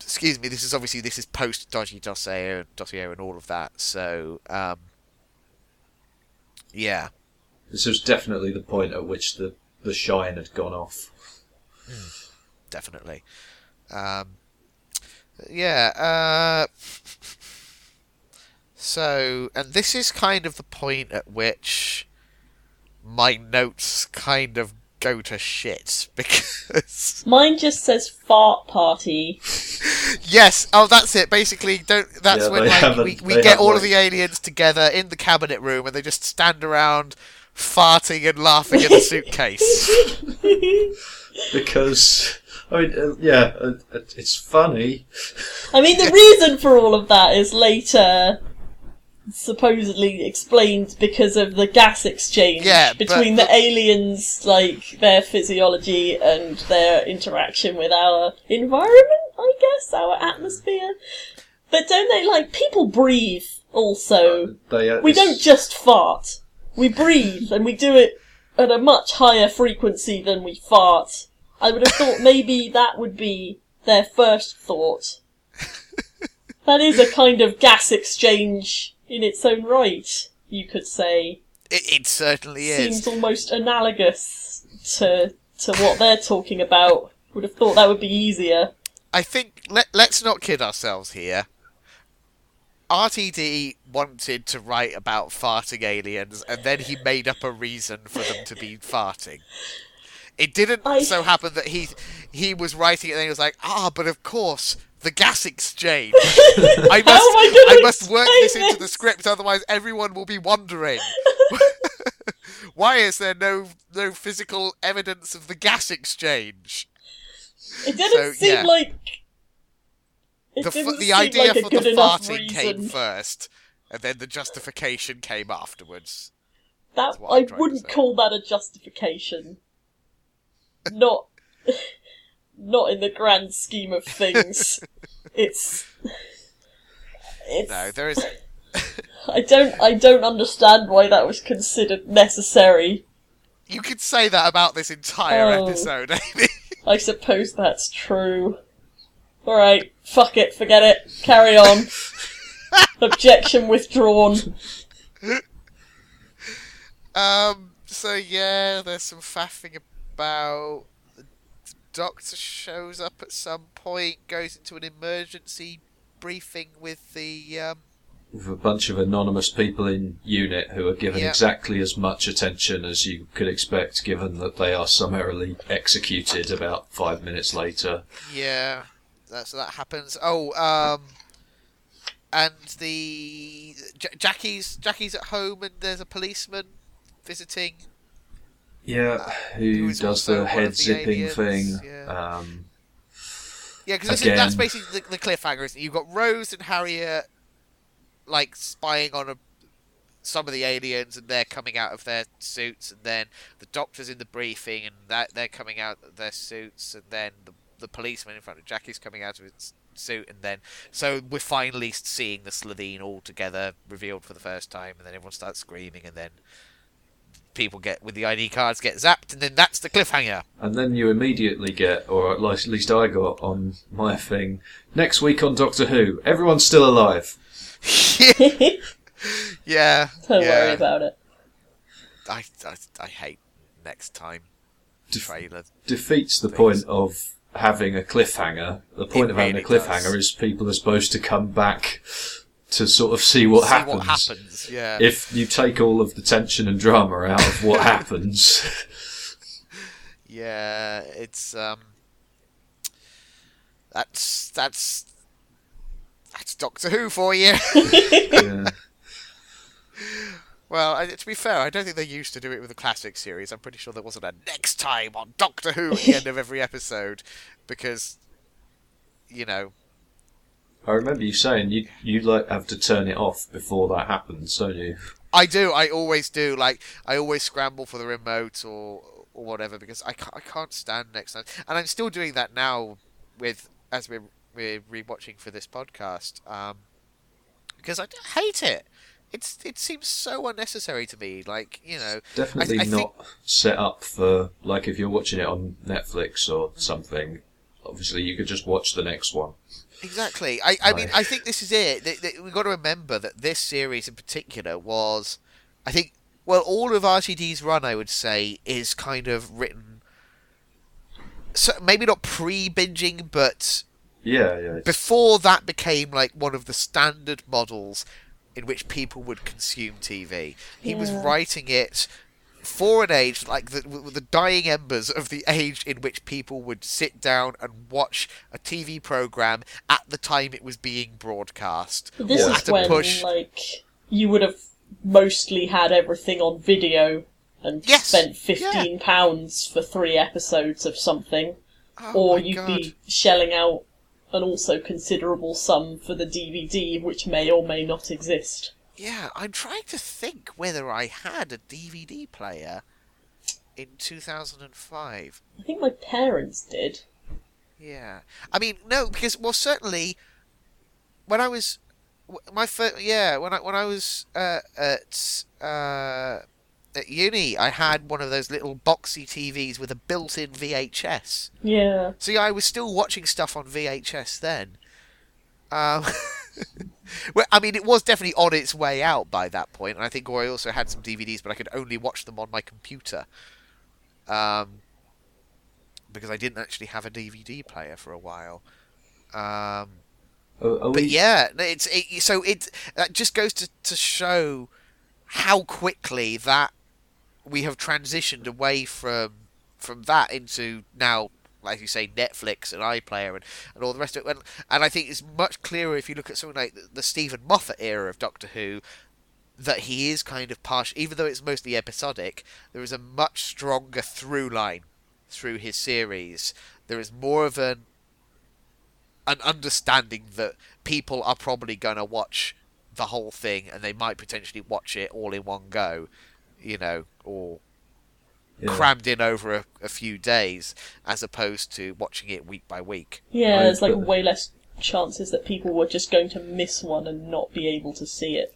Excuse me. This is obviously this is post dodgy dossier, dossier, and all of that. So, um, yeah, This was definitely the point at which the, the shine had gone off. definitely. Um, yeah. Uh, so, and this is kind of the point at which my notes kind of go to shit because Mine just says fart party. yes, oh that's it. Basically, don't. That's Yeah, when like we, we get have, all of the aliens together in the cabinet room and they just stand around farting and laughing in a suitcase. Because, I mean, uh, yeah, uh, uh, it's funny. I mean, the reason for all of that is later supposedly explained because of the gas exchange Yeah, but- between the aliens, like their physiology and their interaction with our environment, I guess, our atmosphere. But don't they, like, people breathe also. They, uh, We it's- don't just fart. We breathe, and we do it at a much higher frequency than we fart. I would have thought maybe that would be their first thought. that is a kind of gas exchange in its own right, you could say. It, it certainly is. Seems almost analogous to to what they're talking about. Would have thought that would be easier. I think let let's not kid ourselves here. RTD wanted to write about farting aliens, and then he made up a reason for them to be farting. It didn't I- so happen that he he was writing it, and he was like, "Ah, but of course, the gas exchange. I must, I I must work this into the script, otherwise everyone will be wondering." Why is there no no physical evidence of the gas exchange? It didn't So, seem yeah. like. The, f- the idea like for the farting came first, and then the justification came afterwards. That I wouldn't call that a justification. Not, not in the grand scheme of things. it's, it's. No, there is. I don't. I don't understand why that was considered necessary. You could say that about this entire Oh. episode, Amy. I suppose that's true. All right, fuck it, forget it, carry on. Objection withdrawn. Um. So yeah, there's some faffing about. The doctor shows up at some point, goes into an emergency briefing with the. Um, With a bunch of anonymous people in UNIT who are given Yeah. exactly as much attention as you could expect, given that they are summarily executed about five minutes later. yeah, that's that happens. Oh, um, and the J- Jackie's Jackie's at home, and there's a policeman visiting. Yeah, who who does the head the zipping aliens, thing? yeah. Um, Yeah, because that's basically the, the cliffhanger. Isn't it? You've got Rose and Harriet, like spying on a, some of the aliens, and they're coming out of their suits, and then the doctor's in the briefing, and that they're coming out of their suits, and then the the policeman in front of Jackie's coming out of his suit, and then so we're finally seeing the Slitheen all together revealed for the first time, and then everyone starts screaming, and then people get with the ID cards get zapped, and then that's the cliffhanger. and then you immediately get, or at least, at least I got on my thing, next week on Doctor Who, everyone's still alive. Yeah, don't yeah, worry about it. I, I, I hate next time Def- trailer. defeats the Things. point of having a cliffhanger. The point It of having really a cliffhanger does. is people are supposed to come back to sort of see what See happens. what happens. Yeah. If you take all of the tension and drama out of what happens, Yeah, it's um. That's that's that's Doctor Who for you. yeah. well, I, to be fair, I don't think they used to do it with the classic series. I'm pretty sure there wasn't a next time on Doctor Who at the end of every episode, because you know I remember you saying you you like have to turn it off before that happens, don't you? I do. I always do. Like I always scramble for the remote or or whatever because I can't, I can't stand next time. And I'm still doing that now with as we're we're rewatching for this podcast. Um, because I hate it. It's it seems so unnecessary to me. Like you know, Definitely I not set up for like if you're watching it on Netflix or something. Obviously, you could just watch the next one. Exactly. I, I mean, I think this is it. We've got to remember that this series in particular was, I think, well, all of RTD's run, I would say, is kind of written. So maybe not pre-binging, but Yeah, yeah. before that became like one of the standard models in which people would consume TV. He was writing it for an age like the, the dying embers of the age in which people would sit down and watch a TV program at the time it was being broadcast. But this or is when, push. like, you would have mostly had everything on video and Yes, spent fifteen pounds for three episodes of something, Oh or you'd God. be shelling out an also considerable sum for the DVD, which may or may not exist. Yeah, I'm trying to think whether I had a DVD player in 2005. I think my parents did. Yeah, I mean, no, because well, certainly when I was my first, yeah, when I when I was uh, at uh, at uni, I had one of those little boxy TVs with a built-in VHS. Yeah. See, I was still watching stuff on VHS then. Um, well, I mean, it was definitely on its way out by that point, and I think I also had some DVDs, but I could only watch them on my computer. Um, because I didn't actually have a DVD player for a while. Um, Are, are but we- yeah, it's it, so it that just goes to, to show how quickly that we have transitioned away from from that into now, like you say, Netflix and iPlayer and, and all the rest of it. And, and I think it's much clearer if you look at something like the, the Steven Moffat era of Doctor Who that he is kind of partial, even though it's mostly episodic. There is a much stronger through line through his series. There is more of an an understanding that people are probably going to watch the whole thing and they might potentially watch it all in one go, you know, or Yeah. crammed in over a, a few days as opposed to watching it week by week. Yeah, there's like way less chances that people were just going to miss one and not be able to see it.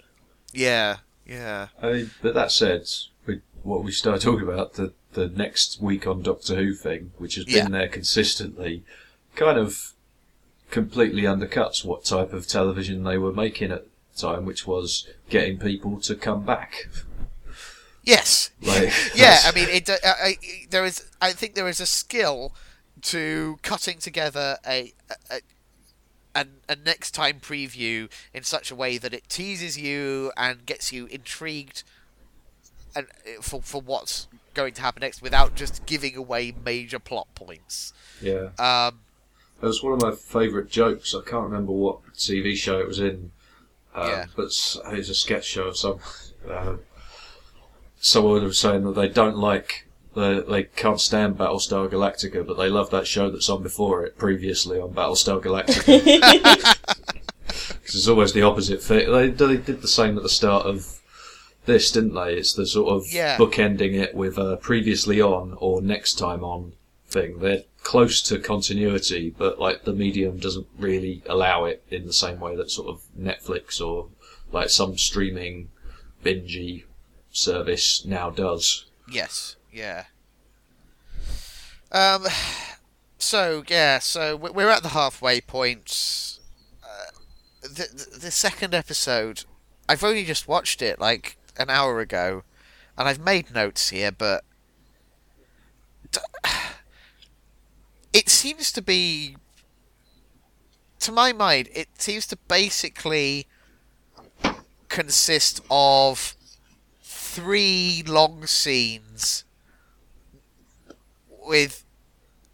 Yeah, yeah. I mean, but that said, we, what we started talking about the the next week on Doctor Who thing, which has been Yeah. there consistently, kind of completely undercuts what type of television they were making at the time, which was getting people to come back. Yes. Like, yeah, I mean, it, uh, I, there is. I think there is a skill to cutting together a, a, a, a next time preview in such a way that it teases you and gets you intrigued, and uh, for for what's going to happen next, without just giving away major plot points. yeah. Um, It was one of my favourite jokes. I can't remember what TV show it was in, um, Yeah. but it was a sketch show of some. Uh, someone was saying that they don't like, they, they can't stand Battlestar Galactica, but they love that show that's on before it, previously on Battlestar Galactica. Because it's always the opposite thing. They, they did the same at the start of this, didn't they? It's the sort of Yeah. bookending it with a previously on or next time on thing. They're close to continuity, but like the medium doesn't really allow it in the same way that sort of Netflix or like some streaming bingey service now does. Yes, yeah. Um, so yeah, so we- we're at the halfway point. Uh, the, the the second episode, I've only just watched it like an hour ago, and I've made notes here, but it seems to be, to my mind, it seems to basically consist of three long scenes with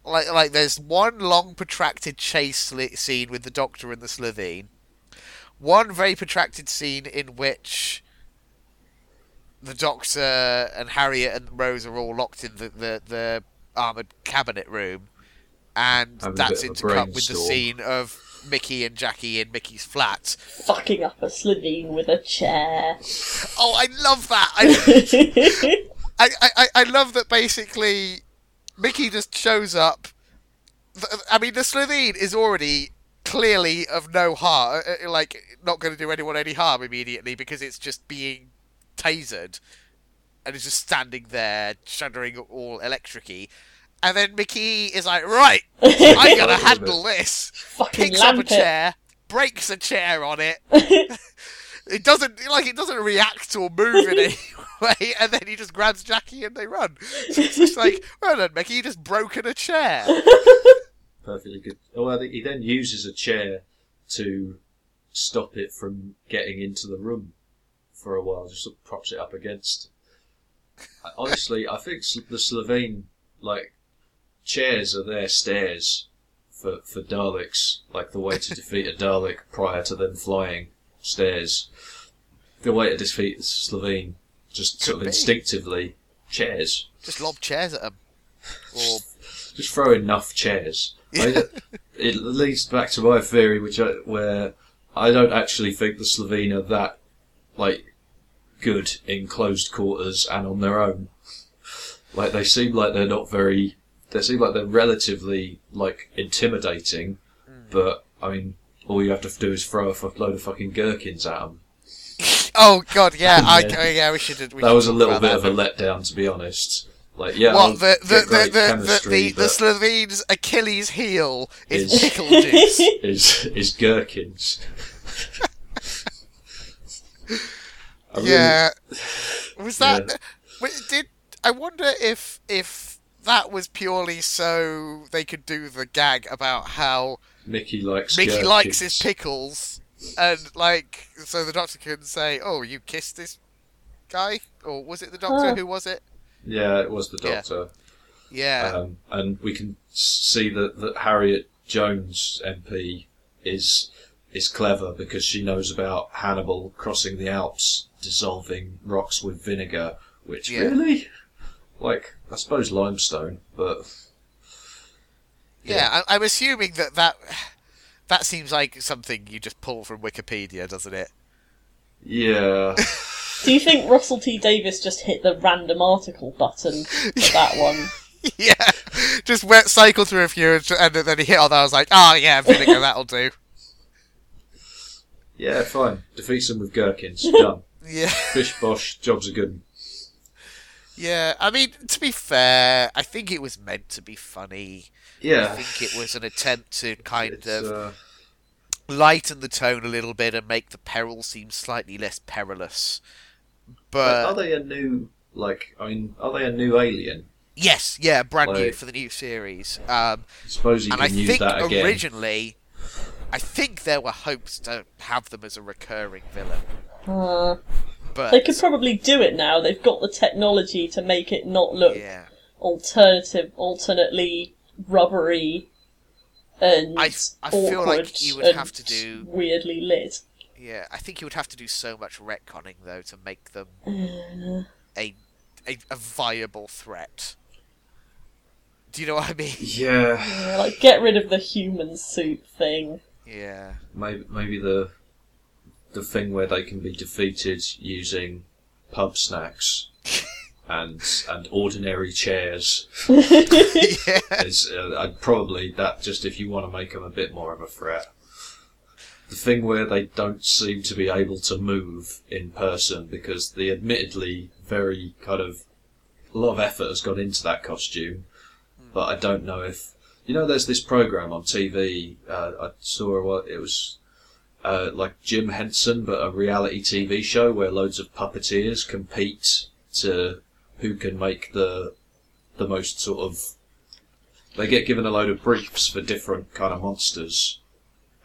like like there's one long protracted chase scene with the doctor and the Slitheen. One very protracted scene in which the doctor and Harriet and Rose are all locked in the the, the armored cabinet room and Having that's intercut with the scene of Mickey and Jackie in Mickey's flat Fucking up a Slitheen with a chair. oh I love that I I, I, I love that basically Mickey just shows up. I mean, the Slitheen is already clearly of no harm, uh, uh, like, not going to do anyone any harm immediately because it's just being tasered and is just standing there, shuddering all electric And then Mickey is like, right, I gotta handle this. Fucking Picks up a lamp it. chair, breaks a chair on it. it doesn't like it doesn't react or move in any way, and then he just grabs Jackie and they run. So it's just like, well done, Mickey, you just broken a chair. Perfectly good. Oh, I he then uses a chair to stop it from getting into the room for a while. Just sort of props it up against. Honestly, I think the Slitheen like chairs are their stairs for for Daleks, like the way to defeat a Dalek prior to them flying stairs. The way to defeat the Slitheen, just sort of be. instinctively, chairs. Just lob chairs at them. Or just throw enough chairs. I mean, it leads back to my theory, which I, where I don't actually think the Slitheen are that like good in closed quarters and on their own. Like they seem like they're not very. They seem like they're relatively like intimidating, hmm. but I mean, all you have to do is throw a fuck load of fucking gherkins at them. Oh God, yeah, I, Yeah. oh, yeah, we should. We that should was a little bit that. of a letdown, to be honest. Like, yeah, What the the the the, the, the, the Slitheen's Achilles heel is, Is- pickle juice. is is gherkins. Really- yeah, was that? Yeah. Did I wonder if if that was purely so they could do the gag about how Mickey likes Mickey gherkins. likes his pickles, and like so the doctor can say, "Oh, you kissed this guy," or was it the doctor? Huh. Who was it? Yeah, it was the Yeah. doctor. Yeah, Um, and we can see that, that Harriet Jones MP is is clever because she knows about Hannibal crossing the Alps, dissolving rocks with vinegar. Which Yeah. really, like, I suppose limestone, but yeah. I, I'm assuming that that that seems like something you just pull from Wikipedia, doesn't it? yeah, Do you think Russell T Davies just hit the random article button for that one? yeah, just went cycle through a few, and, and then he hit on that. I was like, "Oh yeah, vinegar, that'll do." yeah, fine. Defeats them with gherkins. Done. Yeah. Fish bosh. Jobs are good. Yeah, I mean, to be fair, I think it was meant to be funny. Yeah. I think it was an attempt to kind It's, of uh, lighten the tone a little bit and make the peril seem slightly less perilous. but are they a new like? I mean, are they a new alien? yes, yeah, brand new for the new series. Um, I suppose you and can I use think that again. originally, I think there were hopes to have them as a recurring villain. Uh, But they could probably do it now. They've got the technology to make it not look yeah, alternative, alternately rubbery and I- I feel like awkward you would and have to do- weirdly lit. yeah. I think you would have to do so much retconning though to make them Uh, a a, a viable threat. Do you know what I mean? Yeah. yeah, like get rid of the human suit thing. Yeah. Maybe maybe the the thing where they can be defeated using pub snacks and and ordinary chairs yeah. is uh, I'd probably that just if you want to make them a bit more of a threat. The thing where they don't seem to be able to move in person because the admittedly very kind of a lot of effort has gone into that costume, but I don't know if you know. There's this program on TV. Uh, I saw what it was. Uh, like Jim Henson, but a reality TV show where loads of puppeteers compete to who can make the the most sort of they get given a load of briefs for different kind of monsters,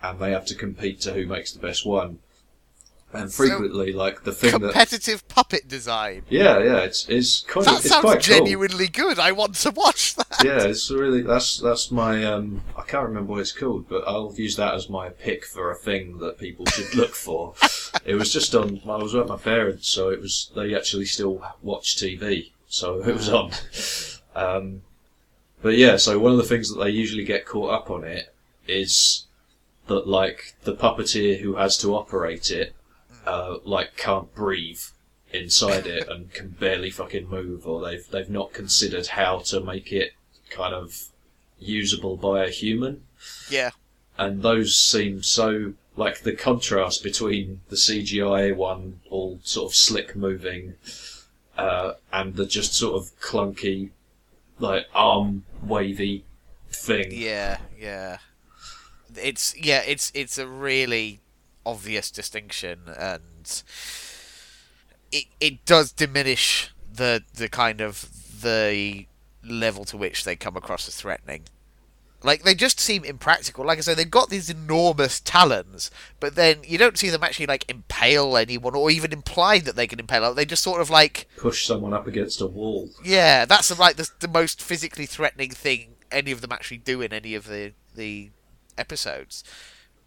and they have to compete to who makes the best one. And So, frequently, like the thing that Competitive puppet design. yeah, yeah, it's it's quite That it's sounds quite cool. genuinely good. I want to watch that. Yeah, it's really that's that's my um I can't remember what it's called, but I'll use that as my pick for a thing that people should look for. it was just on. I was with my parents, so it was they actually still watch TV, so it was on. Um, but yeah, so one of the things that they usually get caught up on it is that like the puppeteer who has to operate it, uh, like can't breathe inside it and can barely fucking move, or they've they've not considered how to make it kind of usable by a human. Yeah. And those seem so like the contrast between the CGI one, all sort of slick moving, uh, and the just sort of clunky, like arm wavy thing. Yeah, yeah. It's yeah, it's it's a really obvious distinction, and it it does diminish the the kind of the level to which they come across as threatening. Like they just seem impractical. Like I say, they've got these enormous talons, but then you don't see them actually like impale anyone or even imply that they can impale. They just sort of like Push someone up against a wall. yeah, that's like the, the most physically threatening thing any of them actually do in any of the the episodes.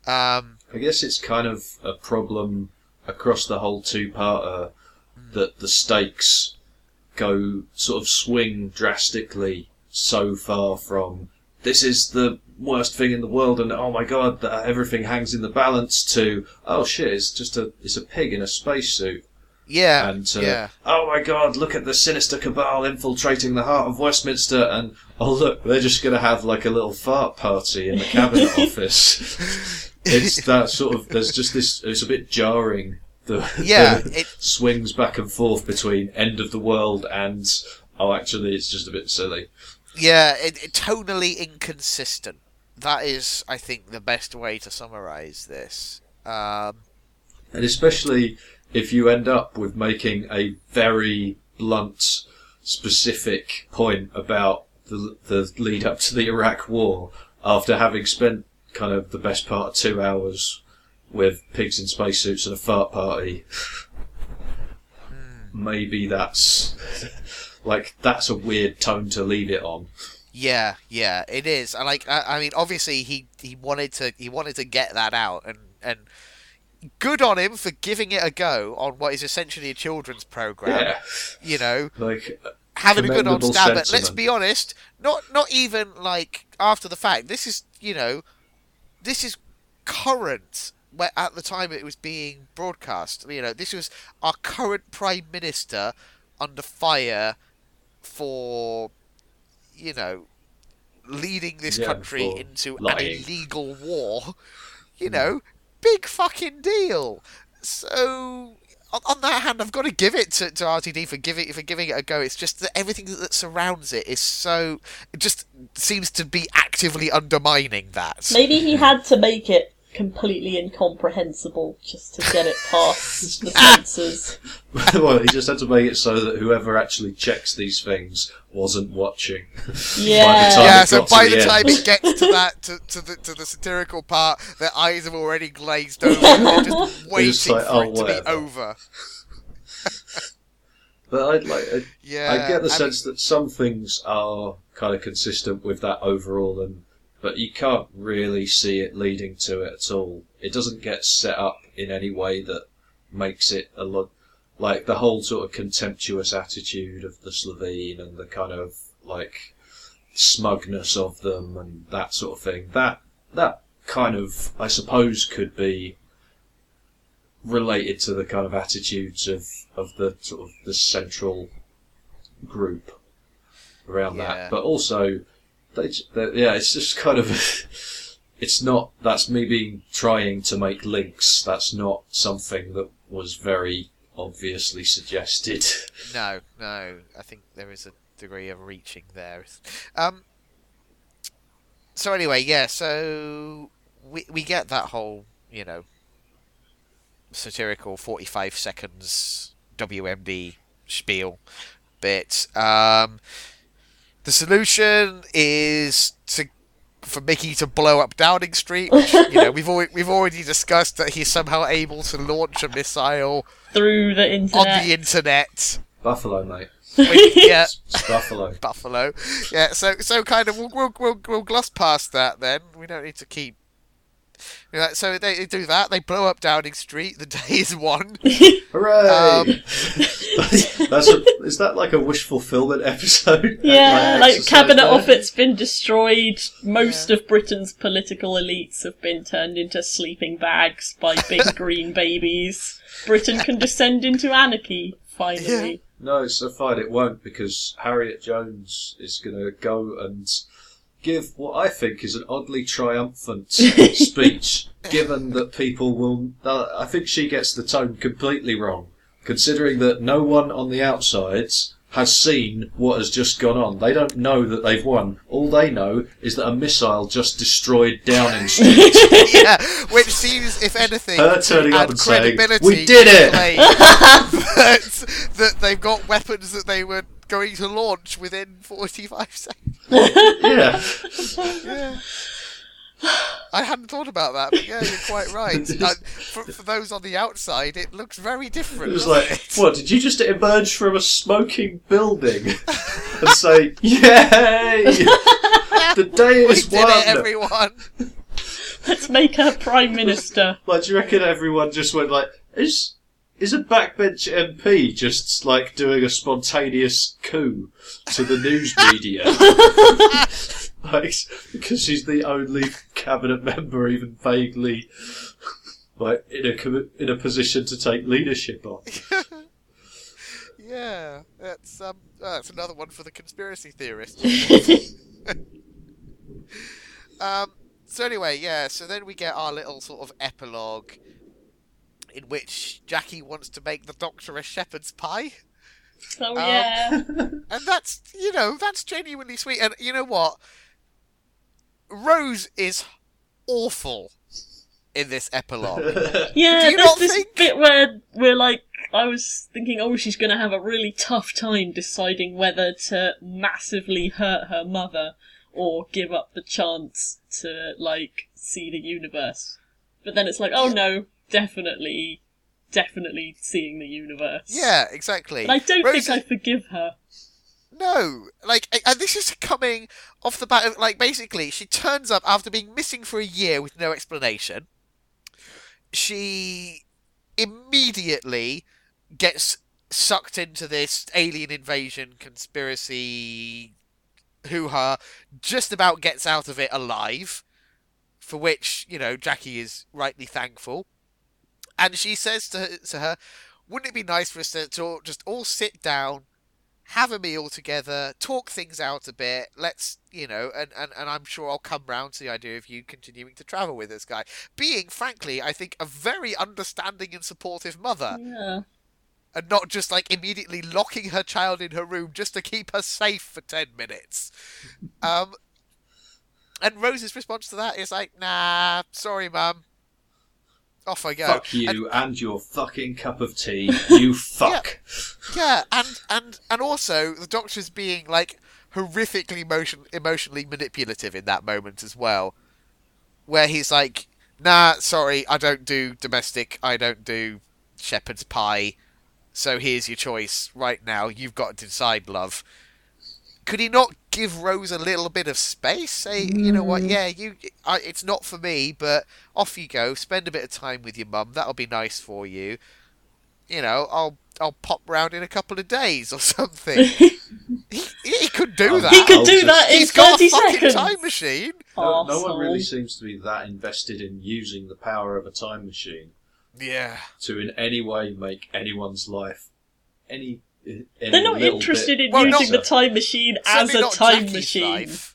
Um, I guess it's kind of a problem across the whole two-parter that the stakes go sort of swing drastically so far from this is the worst thing in the world and oh my god that everything hangs in the balance to oh shit it's just a it's a pig in a spacesuit yeah, and uh, yeah, oh my god look at the sinister cabal infiltrating the heart of Westminster and oh look they're just going to have like a little fart party in the cabinet office it's that sort of there's just this it's a bit jarring The, Yeah, the it- swings back and forth between end of the world and oh, actually, it's just a bit silly. Yeah, it, it tonally inconsistent. That is, I think, the best way to summarize this. Um, And especially if you end up with making a very blunt, specific point about the, the lead up to the Iraq War after having spent kind of the best part of two hours with pigs in spacesuits and a fart party. Hmm. Maybe that's like that's a weird tone to leave it on. yeah, yeah, it is. And like, I, I mean, obviously, he he wanted to he wanted to get that out, and and good on him for giving it a go on what is essentially a children's program. Yeah, You know, like having a good old stab at. Let's be honest, not not even like after the fact. This is you know, this is current. Where at the time it was being broadcast, you know, this was our current prime minister under fire for, you know, leading this Yeah, country into an illegal war. You know, big fucking deal. So on, that hand, I've got to give it to, to RTD for giving for giving it a go. It's just that everything that, that surrounds it is so it just seems to be actively undermining that. Maybe he had to make it completely incomprehensible just to get it past the censors. well, he just had to make it so that whoever actually checks these things wasn't watching. Yeah. time Yeah, it so by the the time end. it gets to that to, to the to the satirical part, their eyes have already glazed over. They're just waiting just like, for "Oh, it to whatever." be over. But I'd like, I, Yeah, I get the I sense that some things are kind of consistent with that overall, and but you can't really see it leading to it at all. It doesn't get set up in any way that makes it a lot like the whole sort of contemptuous attitude of the Slitheen and the kind of like smugness of them and that sort of thing. That that kind of I suppose could be related to the kind of attitudes of, of the sort of the central group around Yeah. that. But also, they, they, yeah, it's just kind of, it's not, that's me being trying to make links. That's not something that was very obviously suggested. No, no. I think there is a degree of reaching there. Um. So anyway, yeah. So we we get that whole you know satirical forty-five seconds WMD spiel bit. Um. The solution is to for Mickey to blow up Downing Street. Which, you know, we've already, we've already discussed that he's somehow able to launch a missile Through the internet on the internet. Buffalo, mate. Which, yeah, Buffalo. Buffalo. Yeah, so so kind of we'll, we'll we'll we'll gloss past that then. We don't need to keep. You know, so they, they do that. They blow up Downing Street. The day is won. Hooray! Um, That's a, is that like a wish fulfillment episode? Yeah, like cabinet there? office been destroyed. Most of Britain's political elites have been turned into sleeping bags by big green babies. Britain can descend into anarchy finally. No, it's so fine. It won't because Harriet Jones is going to go and give what I think is an oddly triumphant speech, given that people will. Uh, I think she gets the tone completely wrong, considering that no one on the outsides has seen what has just gone on. They don't know that they've won. All they know is that a missile just destroyed Downing Street. yeah, which seems, if anything, Her to turning up add and saying, credibility "We did it!" the that, that they've got weapons that they were going to launch within 45 seconds. yeah. Yeah. I hadn't thought about that, but yeah, you're quite right. And for, for those on the outside, it looks very different. It was like, it? what, did you just emerge from a smoking building and say, Yay! the day We is did won! it, everyone. Let's make her prime minister. Like, do you reckon everyone just went like, is, is a backbench MP just like doing a spontaneous coup to the news media? like, because she's the only cabinet member even vaguely like in a in a position to take leadership on. Yeah, that's um, oh, that's another one for the conspiracy theorists. um, so anyway, yeah. So then we get our little sort of epilogue in which Jackie wants to make the Doctor a shepherd's pie. Oh Um, yeah. And that's, you know, that's genuinely sweet. And you know what? Rose is awful in this epilogue. Yeah, Do you there's not this think- bit where we're like, I was thinking, oh, she's going to have a really tough time deciding whether to massively hurt her mother or give up the chance to, like, see the universe. But then it's like, oh no, definitely, definitely seeing the universe. yeah, exactly. I don't think I forgive her. No, like, and this is coming off the bat of, like, basically, she turns up after being missing for a year with no explanation. She immediately gets sucked into this alien invasion conspiracy hoo ha, just about gets out of it alive, for which, you know, Jackie is rightly thankful. And she says to, to her, Wouldn't it be nice for us to, to just all sit down, have a meal together, talk things out a bit. Let's, you know, and, and, and I'm sure I'll come round to the idea of you continuing to travel with this guy. Being, frankly, I think, a very understanding and supportive mother, Yeah. and not just like immediately locking her child in her room just to keep her safe for 10 minutes. um, and Rose's response to that is like, nah, sorry, mum. Off I go. Fuck you and your fucking cup of tea. You fuck. Yeah, and and and also the doctor's being like horrifically emotion emotionally manipulative in that moment as well, where he's like, "Nah, sorry, I don't do domestic. I don't do shepherd's pie. So here's your choice right now. You've got to decide, love." Could he not give Rose a little bit of space? Say, you know what? Mm. Yeah, you. I, it's not for me, but off you go. Spend a bit of time with your mum. That'll be nice for you you know, I'll I'll pop round in a couple of days or something. he, he could do Oh, that. He could do that in He's got a 30 fucking seconds. time machine. No, no one really seems to be that invested in using the power of a time machine Yeah. to in any way make anyone's life any. Any They're not interested bit in Well, using not- the time machine as a time Jackie's machine. life.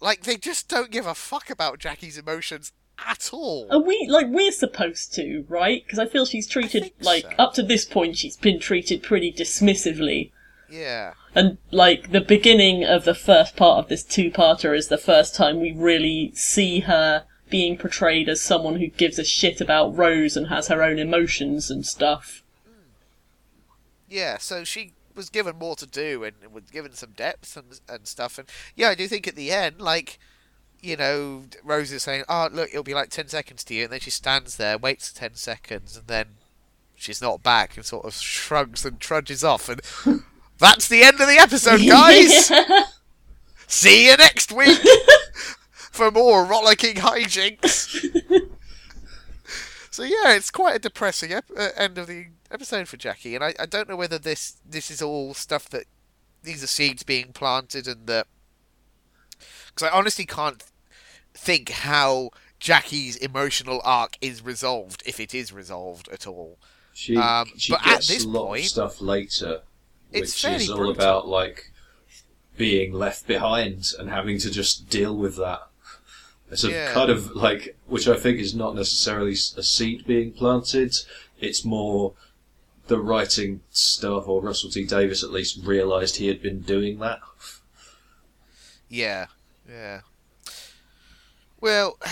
Like they just don't give a fuck about Jackie's emotions at all. Are we like we're supposed to, right? Because I feel she's treated like so. up to this point she's been treated pretty dismissively. Yeah. And like the beginning of the first part of this two-parter is the first time we really see her being portrayed as someone who gives a shit about Rose and has her own emotions and stuff. Yeah, so she was given more to do and was given some depth and and stuff. And yeah, I do think at the end, like, you know, Rose is saying, "Oh, look, it'll be like ten seconds to you," and then she stands there, waits ten seconds, and then she's not back and sort of shrugs and trudges off, and that's the end of the episode, guys. See you next week for more rollicking hijinks. so yeah, it's quite a depressing ep- uh, end of the episode for Jackie, and I, I don't know whether this this is all stuff that these are seeds being planted, and that because I honestly can't think how Jackie's emotional arc is resolved if it is resolved at all. She, Um, she but at gets this a lot point- of stuff later, It's which is all brutal. about like being left behind and having to just deal with that. It's a Yeah. kind of like, which I think is not necessarily a seed being planted. It's more the writing staff or Russell T Davies at least realised he had been doing that. Yeah, yeah. Well,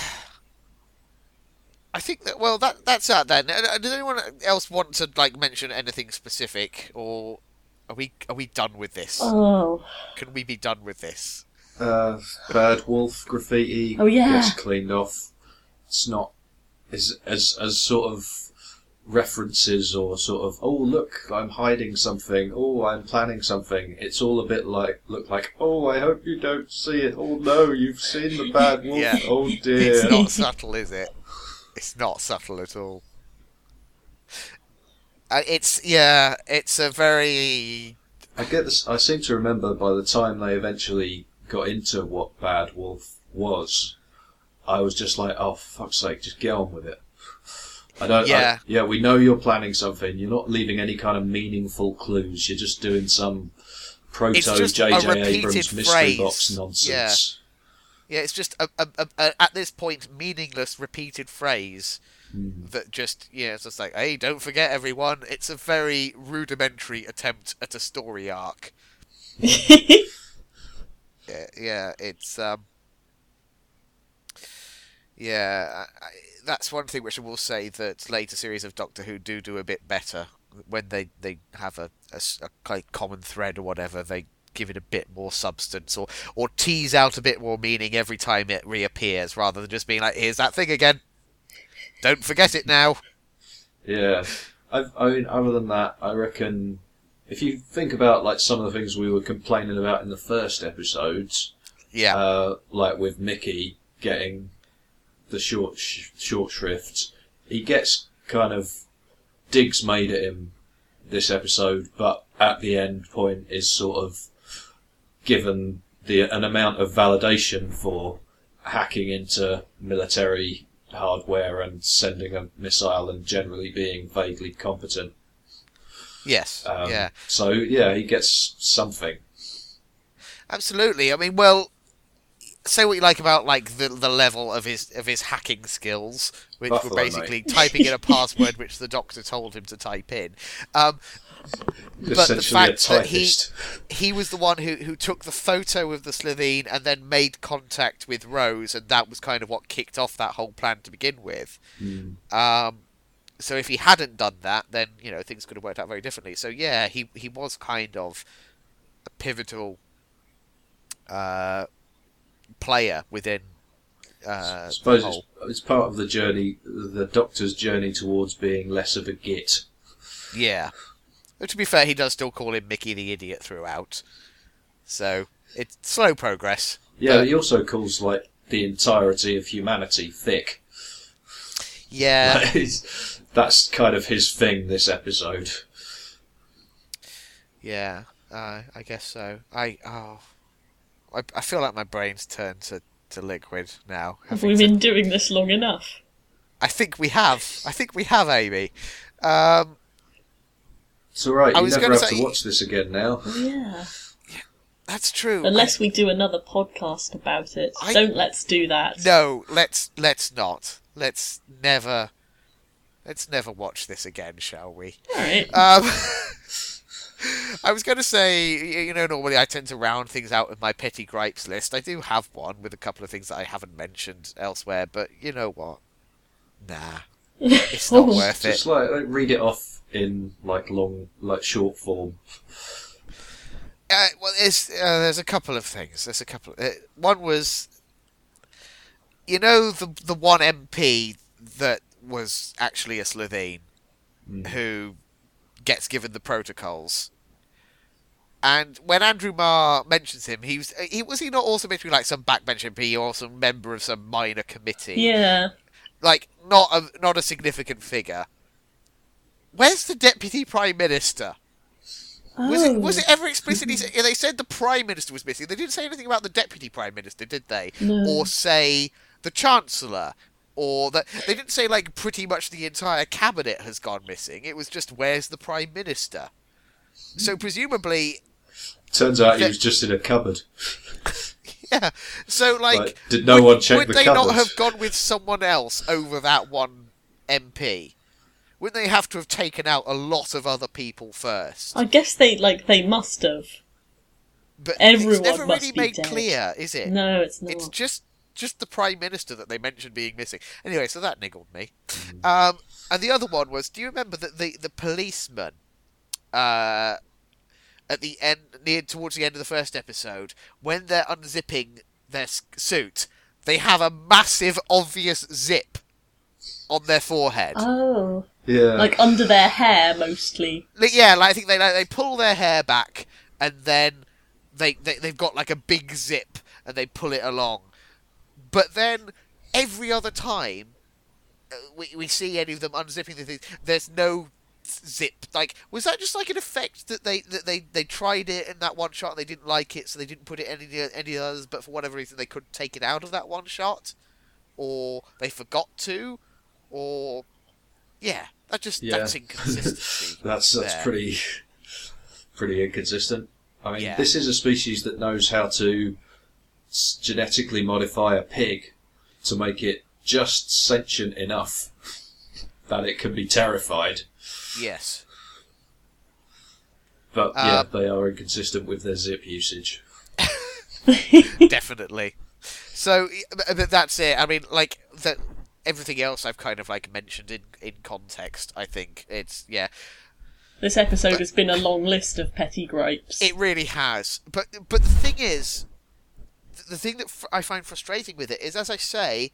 I think that well that that's that then. Does anyone else want to like mention anything specific, or are we are we done with this? Oh. Can we be done with this? Uh, Bad Wolf graffiti Oh, yeah. gets cleaned off. It's not as as as sort of references or sort of oh look I'm hiding something oh I'm planning something. It's all a bit like look like oh I hope you don't see it. Oh no, you've seen the Bad Wolf. Yeah. Oh dear It's not subtle, is it? It's not subtle at all. Uh, it's yeah, it's a very I get this. I seem to remember by the time they eventually got into what Bad Wolf was, I was just like, oh fuck's sake, just get on with it. I don't. Yeah. I, yeah. We know you're planning something. You're not leaving any kind of meaningful clues. You're just doing some proto It's J.J. Abrams mystery phrase. box nonsense. yeah. It's just a, a, a, a, at this point meaningless repeated phrase that just yeah, it's just like, hey, don't forget everyone. It's a very rudimentary attempt at a story arc. Yeah, yeah it's um, yeah, I, I, that's one thing which I will say that later series of Doctor Who do do a bit better when they they have a kind of common thread or whatever. They give it a bit more substance or or tease out a bit more meaning every time it reappears, rather than just being like, here's that thing again. Don't forget it now. Yeah, I, I mean, other than that, I reckon if you think about like some of the things we were complaining about in the first episodes, Yeah, uh, like with Mickey getting the short sh- short shrift, he gets kind of digs made at him this episode, but at the end point is sort of given the an amount of validation for hacking into military hardware and sending a missile and generally being vaguely competent. yes, Um, yeah. So yeah, he gets something. Absolutely. I mean, well, say what you like about like the the level of his of his hacking skills, which Buffalo, were basically typing in a password which the doctor told him to type in. Um, but the fact that he he was the one who who took the photo of the Slitheen and then made contact with Rose, and that was kind of what kicked off that whole plan to begin with. Um, so if he hadn't done that, then you know things could have worked out very differently. So yeah, he he was kind of a pivotal uh, player within. Uh, I suppose the it's, whole. it's part of the journey, the Doctor's journey towards being less of a git. Yeah. But to be fair, he does still call him Mickey the idiot throughout. So it's slow progress. Yeah, But- he also calls like the entirety of humanity thick. Yeah. Like, he's- that's kind of his thing this episode. Yeah, uh, I guess so. I oh, I, I feel like my brain's turned to, to liquid now. Have having we to- been doing this long enough? I think we have. I think we have, Amy. Um, It's alright, I you was never have say- to watch this again now. Yeah. that's true. Unless we do another podcast about it. I- Don't let's do that. no, let's let's not. Let's never. Let's never watch this again, shall we? Alright. Um, I was going to say, you know, normally I tend to round things out with my petty gripes list. I do have one with a couple of things that I haven't mentioned elsewhere, but you know what? Nah, it's not worth it. Just like, like read it off in like long, like short form. Uh, well, there's uh, there's a couple of things. There's a couple. Uh, one was, you know, the the one MP that was actually a Slitheen, Mm. who gets given the protocols. And when Andrew Marr mentions him, he was he was he not also meant to be like some backbench MP or some member of some minor committee? Yeah. Like not a not a significant figure. Where's the deputy prime minister? Was it was Oh. it ever explicitly? said- They said the prime minister was missing. They didn't say anything about the deputy prime minister, did they? No. Or say the chancellor, or that they didn't say like pretty much the entire cabinet has gone missing. It was just where's the prime minister? So presumably, Turns out he was just in a cupboard. yeah. So like, Like, did no would, one check would the they cupboard? not have gone with someone else over that one MP? Wouldn't they have to have taken out a lot of other people first? I guess they like they must have. But Everyone it's never must really be made dead. clear, is it? No, it's not. It's just just the prime minister that they mentioned being missing. Anyway, so that niggled me. Mm. Um, and the other one was, do you remember that the the policeman, uh, at the end, near towards the end of the first episode, when they're unzipping their suit, they have a massive, obvious zip on their forehead. Oh. Yeah. Like under their hair mostly. Like, yeah, like I think they like, they pull their hair back and then they, they they've got like a big zip and they pull it along. But then every other time uh, we we see any of them unzipping the things, there's no zip. Like was that just like an effect that they that they they tried it in that one shot and they didn't like it, so they didn't put it any any others. But for whatever reason, they couldn't take it out of that one shot, or they forgot to, or yeah, that just Yeah. that's inconsistency. that's that's there. pretty pretty inconsistent. I mean, Yeah. this is a species that knows how to genetically modify a pig to make it just sentient enough that it can be terrified. Yes. But yeah, Uh, they are inconsistent with their zip usage. definitely. So but but that's it. I mean, like that. Everything else I've kind of like mentioned in in context. I think it's yeah. This episode has been a long list of petty gripes. It really has. But but the thing is, th- the thing that fr- I find frustrating with it is, as I say,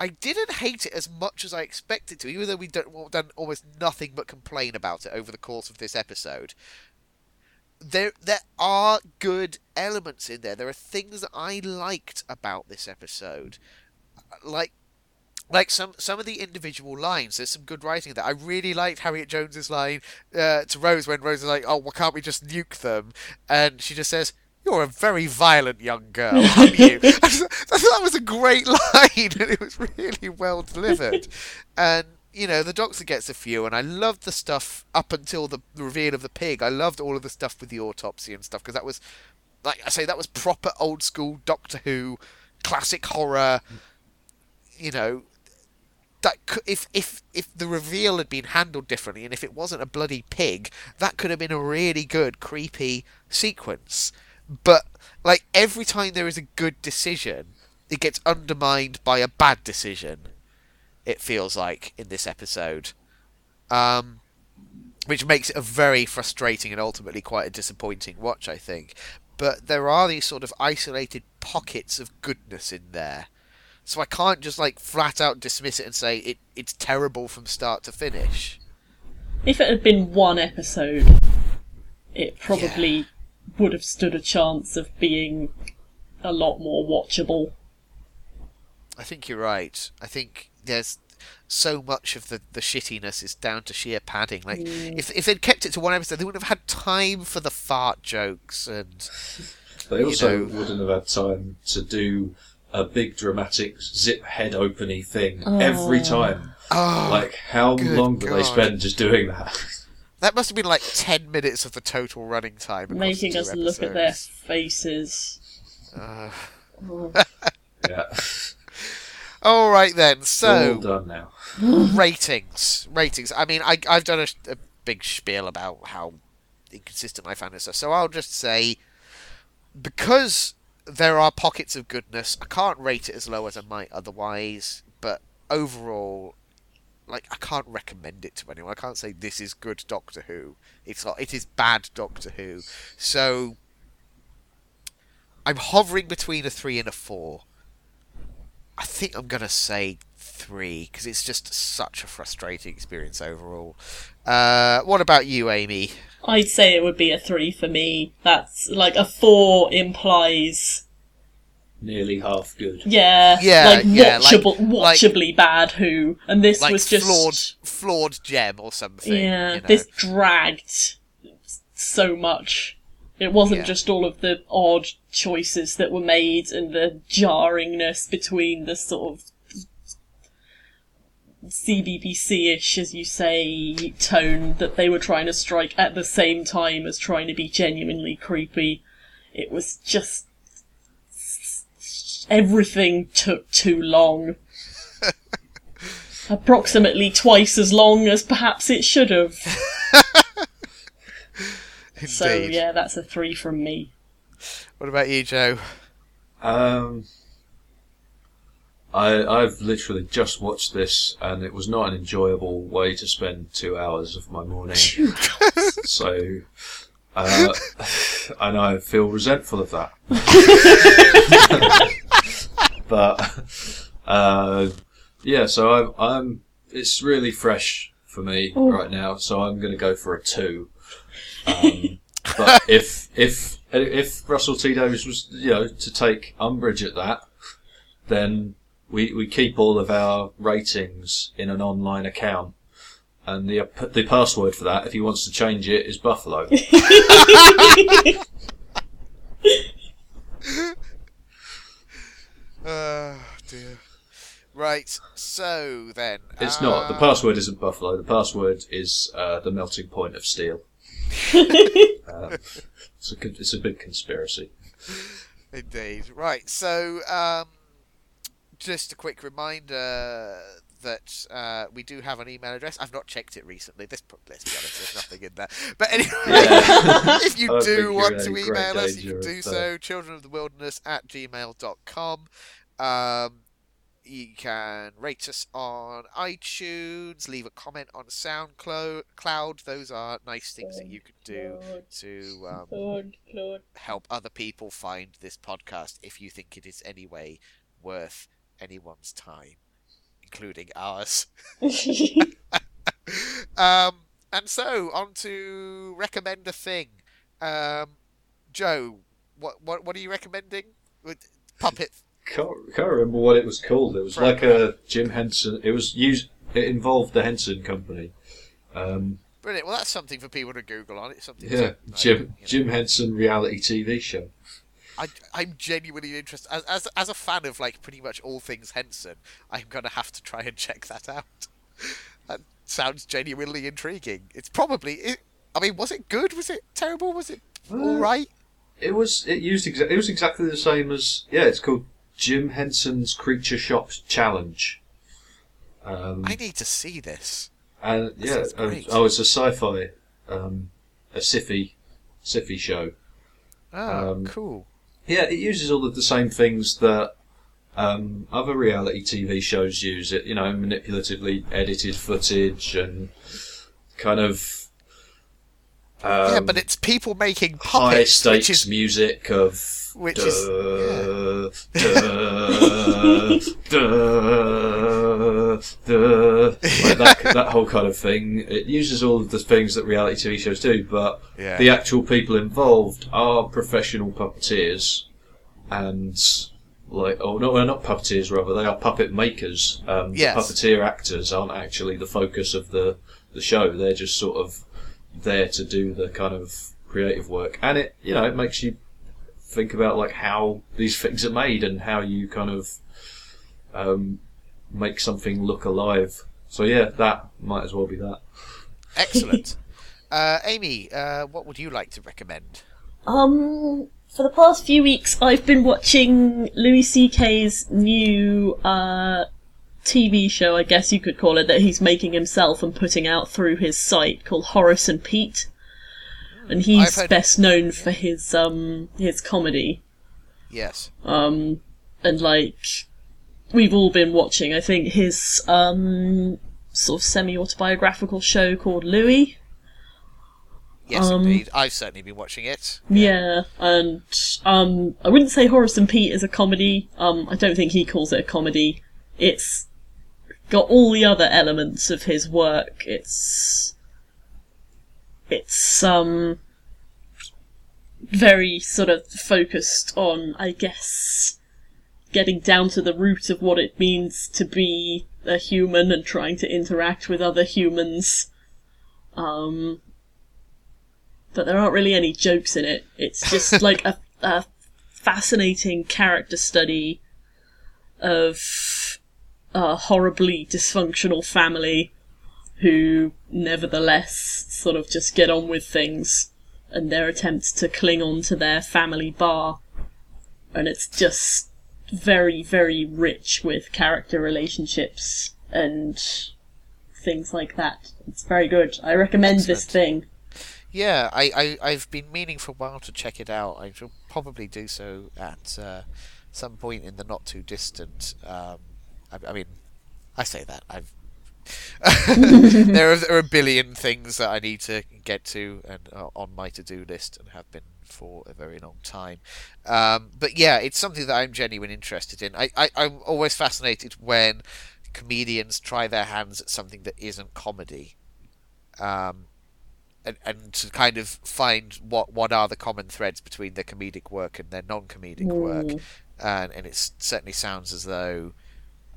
I didn't hate it as much as I expected to, even though we've done, almost nothing but complain about it over the course of this episode. There there are good elements in there. There are things that I liked about this episode, like like some some of the individual lines. There's some good writing there. I really liked Harriet Jones's line uh, to Rose when Rose is like, "Oh, well, can't we just nuke them?" And she just says, "You're a very violent young girl, aren't you?" I thought that was a great line, and it was really well delivered. and you know, the Doctor gets a few, and I loved the stuff up until the reveal of the pig. I loved all of the stuff with the autopsy and stuff because that was, like I say, that was proper old school Doctor Who, classic horror. You know, that could, if if if the reveal had been handled differently and if it wasn't a bloody pig, that could have been a really good creepy sequence. But like every time there is a good decision, it gets undermined by a bad decision. It feels like in this episode, um, which makes it a very frustrating and ultimately quite a disappointing watch. I think, but there are these sort of isolated pockets of goodness in there. So I can't just like flat out dismiss it and say it, it's terrible from start to finish. If it had been one episode, it probably would have stood a chance of being a lot more watchable. I think you're right. I think there's so much of the, the shittiness is down to sheer padding. Like mm. if if they'd kept it to one episode, they wouldn't have had time for the fart jokes and They also know- wouldn't have had time to do a big dramatic zip head openy thing Oh. every time. oh, Like, how good long do they spend just doing that? that must have been like ten minutes of the total running time. Making two us look at their faces. Uh, Oh. yeah. all right then. All So done now. ratings, ratings. I mean, I I've done a, a big spiel about how inconsistent I found this stuff. So I'll just say because there are pockets of goodness, I can't rate it as low as I might otherwise. But overall, like I can't recommend it to anyone. I can't say this is good Doctor Who. It's not. It is bad Doctor Who. So I'm hovering between a three and a four. I think I'm gonna say three because it's just such a frustrating experience overall. Uh, what about you, Amy? I'd say it would be a three for me. That's like a four implies, Nearly half good. yeah, Yeah, like yeah, watchable, like- watchably bad Who, and this Like was just flawed, flawed gem or something. yeah, you know? this dragged so much. It wasn't Yeah. just all of the odd choices that were made and the jarringness between the sort of CBBC-ish, as you say, tone that they were trying to strike at the same time as trying to be genuinely creepy. It was just everything took too long. Approximately twice as long as perhaps it should have. So yeah, that's a three from me. What about you, Joe? Um, I I've literally just watched this, and it was not an enjoyable way to spend two hours of my morning. so, uh, and I feel resentful of that. But uh, yeah, so I'm I'm it's really fresh for me Oh. right now. So I'm going to go for a two. Um, but if if if Russell T Davies was you know to take umbrage at that, then we we keep all of our ratings in an online account, and the the password for that, if he wants to change it, is Buffalo. Oh dear. Right. So then, It's uh, not the password isn't Buffalo. The password is uh, the melting point of steel. um, it's a con- it's a big conspiracy. Indeed. Right. So, um, just a quick reminder that uh, we do have an email address. I've not checked it recently. This, let's be honest, there's nothing in there. But anyway, Yeah. if you do want to email us, you can do so. Children of the Wilderness at gmail.com. Um, you can rate us on iTunes, leave a comment on SoundCloud. Those are nice things that you can do to um, Claude, Claude. help other people find this podcast if you think it is any way worth anyone's time, including ours. um, and so on to recommend a thing. Um, Joe, what what what are you recommending? Puppet. Can't, can't remember what it was called. It was like a Jim Henson. It was used. It involved the Henson Company. Um, Brilliant. Well, that's something for people to Google on. It's something. yeah, to, Jim you know. Jim Henson reality TV show. I, I'm genuinely interested. As, as as a fan of like pretty much all things Henson, I'm gonna have to try and check that out. that sounds genuinely intriguing. It's probably. It, I mean, was it good? Was it terrible? Was it all Uh, right? It was. It used. Exa- it was exactly the same as. Yeah, it's called Jim Henson's Creature Shop Challenge. Um, I need to see this. and yeah, and- oh, it's a sci-fi, um, a sci-fi, sci-fi show. Oh, Um, cool. Yeah, it uses all of the same things that um, other reality TV shows use. It, you know, manipulatively edited footage and kind of um, yeah, but it's people making high puppets, stakes which is music of which duh, is- duh, duh, duh, like that, that whole kind of thing. It uses all of the things that reality TV shows do, but Yeah. the actual people involved are professional puppeteers and like oh no well, not puppeteers rather they are puppet makers um, Yes. puppeteer actors aren't actually the focus of the the show they're just sort of there to do the kind of creative work and it you know it makes you think about like how these things are made and how you kind of um, make something look alive so yeah that might as well be that excellent. uh, Amy, uh, what would you like to recommend? Um, for the past few weeks, I've been watching Louis C.K.'s new uh, TV show, I guess you could call it, that he's making himself and putting out through his site called Horace and Pete. And he's heard- best known for his um his comedy. Yes. Um, and like we've all been watching, I think his um sort of semi-autobiographical show called Louie. Yes, Um, indeed. I've certainly been watching it. Yeah, and um, I wouldn't say Horace and Pete is a comedy. Um, I don't think he calls it a comedy. It's got all the other elements of his work. It's it's um very sort of focused on, I guess, getting down to the root of what it means to be a human and trying to interact with other humans. Um, but there aren't really any jokes in it. It's just like a, a fascinating character study of a horribly dysfunctional family who nevertheless sort of just get on with things and their attempts to cling on to their family bar. And it's just very, very rich with character relationships and things like that. It's very good. I recommend this thing. Yeah, I, I, I've been meaning for a while to check it out. I shall probably do so at uh, some point in the not too distant. Um, I, I mean, I say that I've. there, are, there are a billion things that I need to get to and are on my to-do list and have been for a very long time. Um, but yeah, it's something that I'm genuinely interested in. I, I, I'm always fascinated when comedians try their hands at something that isn't comedy. Um, and, and to kind of find what what are the common threads between their comedic work and their non-comedic work, Mm. and and it certainly sounds as though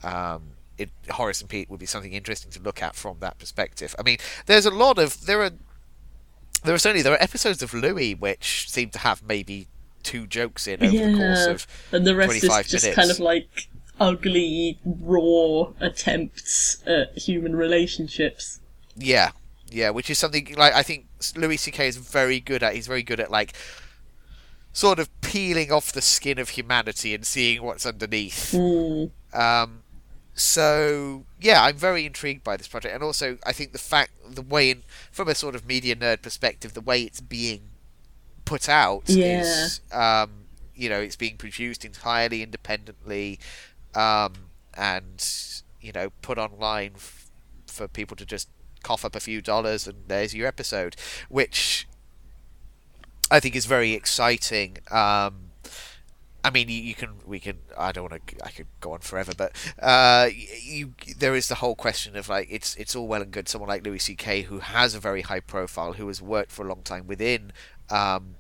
um, it, Horace and Pete would be something interesting to look at from that perspective. I mean, there's a lot of there are there are certainly there are episodes of Louie which seem to have maybe two jokes in over the course of and the rest is just minutes. kind of like ugly, raw attempts at human relationships. Yeah, yeah, which is something like I think Louis C.K. is very good at. He's very good at like sort of peeling off the skin of humanity and seeing what's underneath. Mm. Um, so yeah, I'm very intrigued by this project, and also I think the fact, the way, in, from a sort of media nerd perspective, the way it's being put out Yeah. is, um, you know, it's being produced entirely independently, um, and you know, put online f- for people to just cough up a few dollars, and there's your episode, which I think is very exciting. Um, I mean, you, you can, we can. I don't want to. I could go on forever, but uh, you, there is the whole question of like, it's it's all well and good. Someone like Louis C.K. who has a very high profile, who has worked for a long time within um,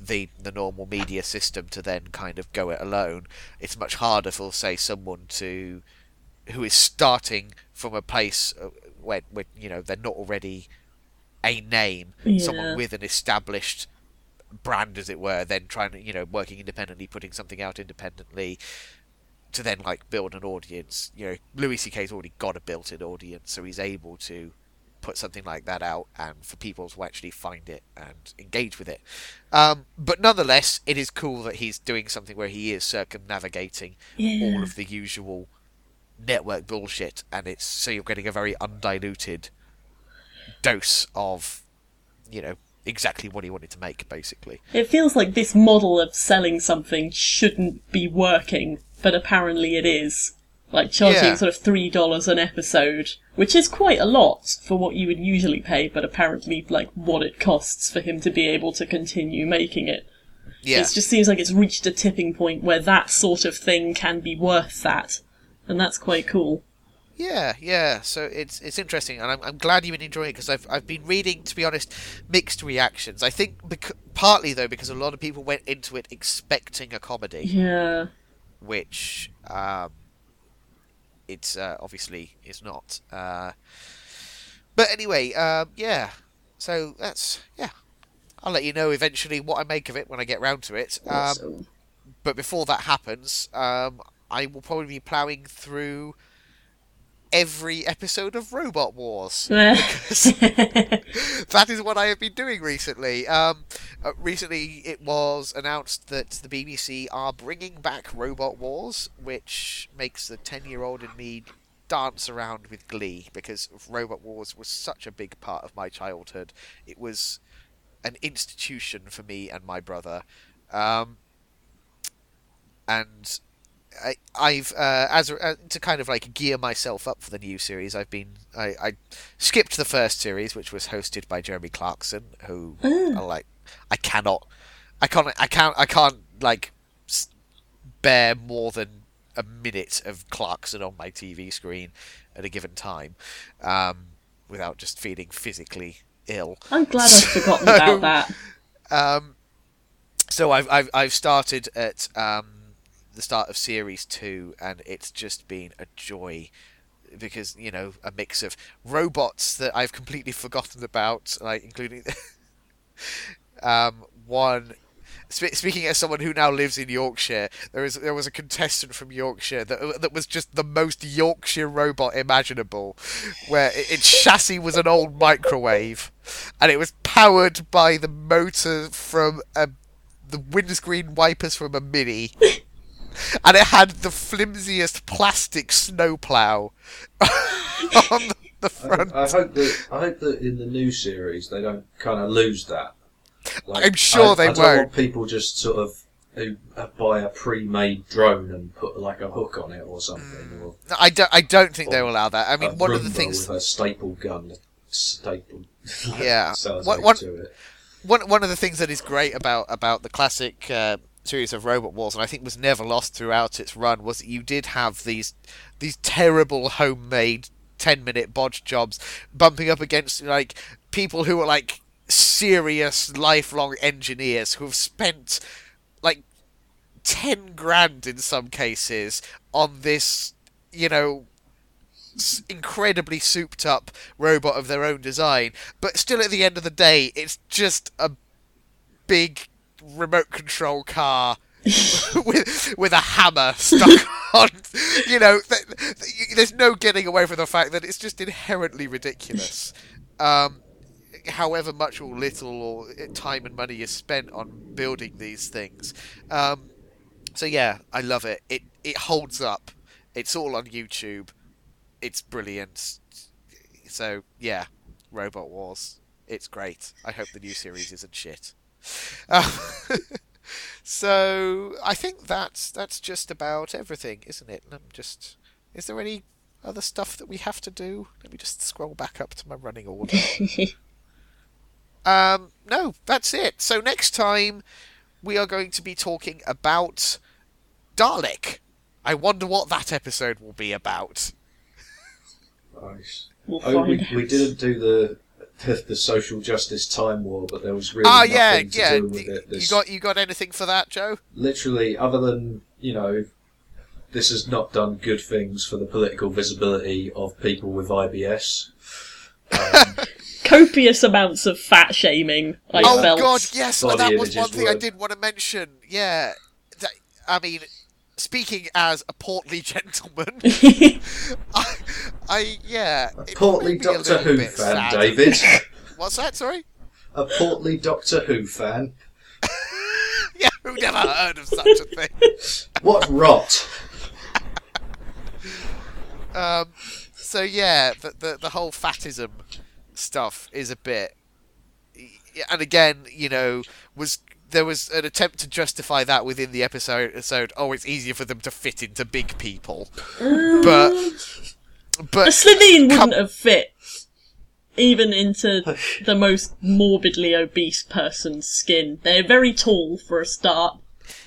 the the normal media system, to then kind of go it alone. It's much harder for, say, someone to who is starting from a place uh, where, where you know they're not already a name, Yeah. someone with an established brand, as it were, then trying to, you know, working independently, putting something out independently to then like build an audience. You know, Louis C.K.'s already got a built-in audience, so he's able to put something like that out and for people to actually find it and engage with it. Um, but nonetheless, it is cool that he's doing something where he is circumnavigating Yeah. all of the usual network bullshit, and it's so you're getting a very undiluted dose of, you know, exactly what he wanted to make, basically. It feels like this model of selling something shouldn't be working, but apparently it is. Like charging Yeah. sort of three dollars an episode, which is quite a lot for what you would usually pay, but apparently like what it costs for him to be able to continue making it. Yeah, It just seems like it's reached a tipping point where that sort of thing can be worth that, and that's quite cool. Yeah, yeah. So it's it's interesting, and I'm, I'm glad you've been enjoying it because I've I've been reading, to be honest, mixed reactions. I think bec- partly though because a lot of people went into it expecting a comedy. Yeah. which um, it's uh, obviously is not. Uh, but anyway, um, yeah. So that's yeah. I'll let you know eventually what I make of it when I get round to it. Um, but before that happens, um, I will probably be ploughing through every episode of Robot Wars. that is what I have been doing recently. Um, uh, recently, it was announced that the BBC are bringing back Robot Wars, which makes the ten-year-old in me dance around with glee because Robot Wars was such a big part of my childhood. It was an institution for me and my brother. Um, and I, I've uh, as uh, to kind of like gear myself up for the new series. I've been I, I skipped the first series, which was hosted by Jeremy Clarkson, who I like. I cannot, I can't, I can't, I can't like bear more than a minute of Clarkson on my TV screen at a given time, um, without just feeling physically ill. I'm glad I've forgotten about that. Um, so I've, I've I've started at um, the start of series two, and it's just been a joy because you know a mix of robots that I've completely forgotten about, like including um, one. spe- Speaking as someone who now lives in Yorkshire, there is there was a contestant from Yorkshire that that was just the most Yorkshire robot imaginable, where i- its chassis was an old microwave, and it was powered by the motor from a, the windscreen wipers from a Mini, and it had the flimsiest plastic snowplow on the I, front. I hope that I hope that in the new series they don't kind of lose that. Like, I'm sure I, they I don't won't. want people just sort of who uh, buy a pre-made drone and put like a hook on it or something, or I don't. I don't think they'll allow that. I mean, one of the things. with a staple gun, staple. Yeah. sounds What- like what- to it. one one of the things that is great about about the classic uh, series of Robot Wars, and I think was never lost throughout its run, was that you did have these these terrible homemade ten minute bodge jobs bumping up against like people who are like serious lifelong engineers who have spent like ten grand in some cases on this, you know. Incredibly souped up robot of their own design, but still at the end of the day, it's just a big remote control car with with a hammer stuck on. You know, th- th- there's no getting away from the fact that it's just inherently ridiculous. Um, however much or little or time and money is spent on building these things. Um, so yeah, I love it. It it holds up. It's all on YouTube. It's brilliant. So yeah, Robot Wars. It's great. I hope the new series isn't shit. Um, so I think that's that's just about everything, isn't it? I'm just. Is there any other stuff that we have to do? Let me just scroll back up to my running order. um, no, that's it. So next time we are going to be talking about Dalek. I wonder what that episode will be about. Nice. We'll Oh, we, we didn't do the, the the social justice time war, but there was really Ah, nothing yeah, to yeah. do with You it. This, got you got anything for that, Joe? literally, other than you know, this has not done good things for the political visibility of people with IBS. Um, Copious amounts of fat shaming. I oh felt. God, yes, Body that was one images thing I did want to mention. Yeah, that, I mean, speaking as a portly gentleman, I, I yeah, a portly made a Doctor Who fan, sad. David. What's that? Sorry. a portly Doctor Who fan. Yeah, who never heard of such a thing? What rot! Um, so yeah, the, the the whole fatism stuff is a bit, and again, you know, was there was an attempt to justify that within the episode. episode oh, it's easier for them to fit into big people, but A but Slitheen wouldn't have fit even into the most morbidly obese person's skin. They're very tall for a start.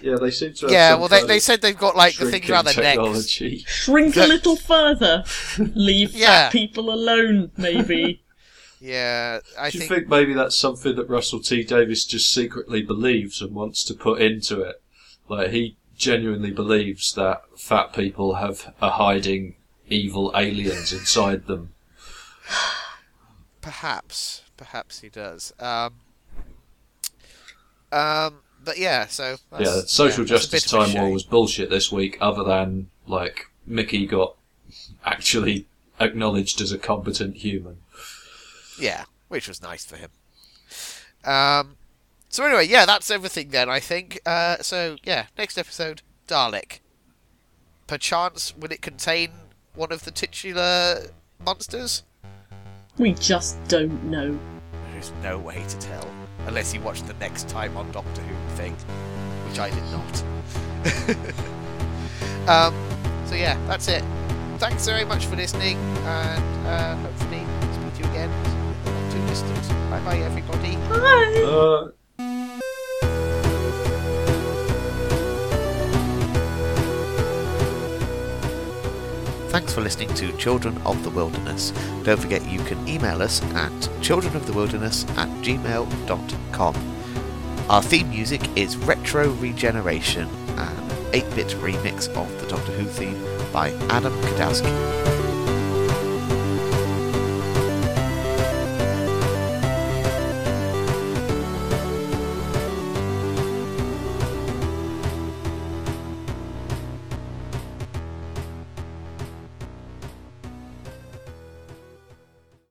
Yeah, they seem to have yeah, some well, they, they said they've got like the things around their necks. technology. Shrink a little further. Leave Yeah. fat people alone, maybe. Yeah, I Do you think, think maybe that's something that Russell T Davies just secretly believes and wants to put into it? Like he genuinely believes that fat people have are hiding evil aliens inside them. perhaps, perhaps he does. Um, um, but yeah, so that's, yeah, social yeah, that's a bit justice time war was bullshit this week. Other than like Mickey got actually acknowledged as a competent human. Yeah, which was nice for him. Um, so anyway, yeah, that's everything then. I think. Uh, so yeah, next episode, Dalek. Perchance, will it contain one of the titular monsters? we just don't know. There's no way to tell unless you watch the next time on Doctor Who thing, which I did not. um, so yeah, that's it. Thanks very much for listening, and uh, hopefully speak to you again. Distant. Bye bye, everybody. Bye. Uh, Thanks for listening to Children of the Wilderness. Don't forget you can email us at childrenofthewilderness at gmail.com. Our theme music is Retro Regeneration, an 8 bit remix of the Doctor Who theme by Adam Kadowski.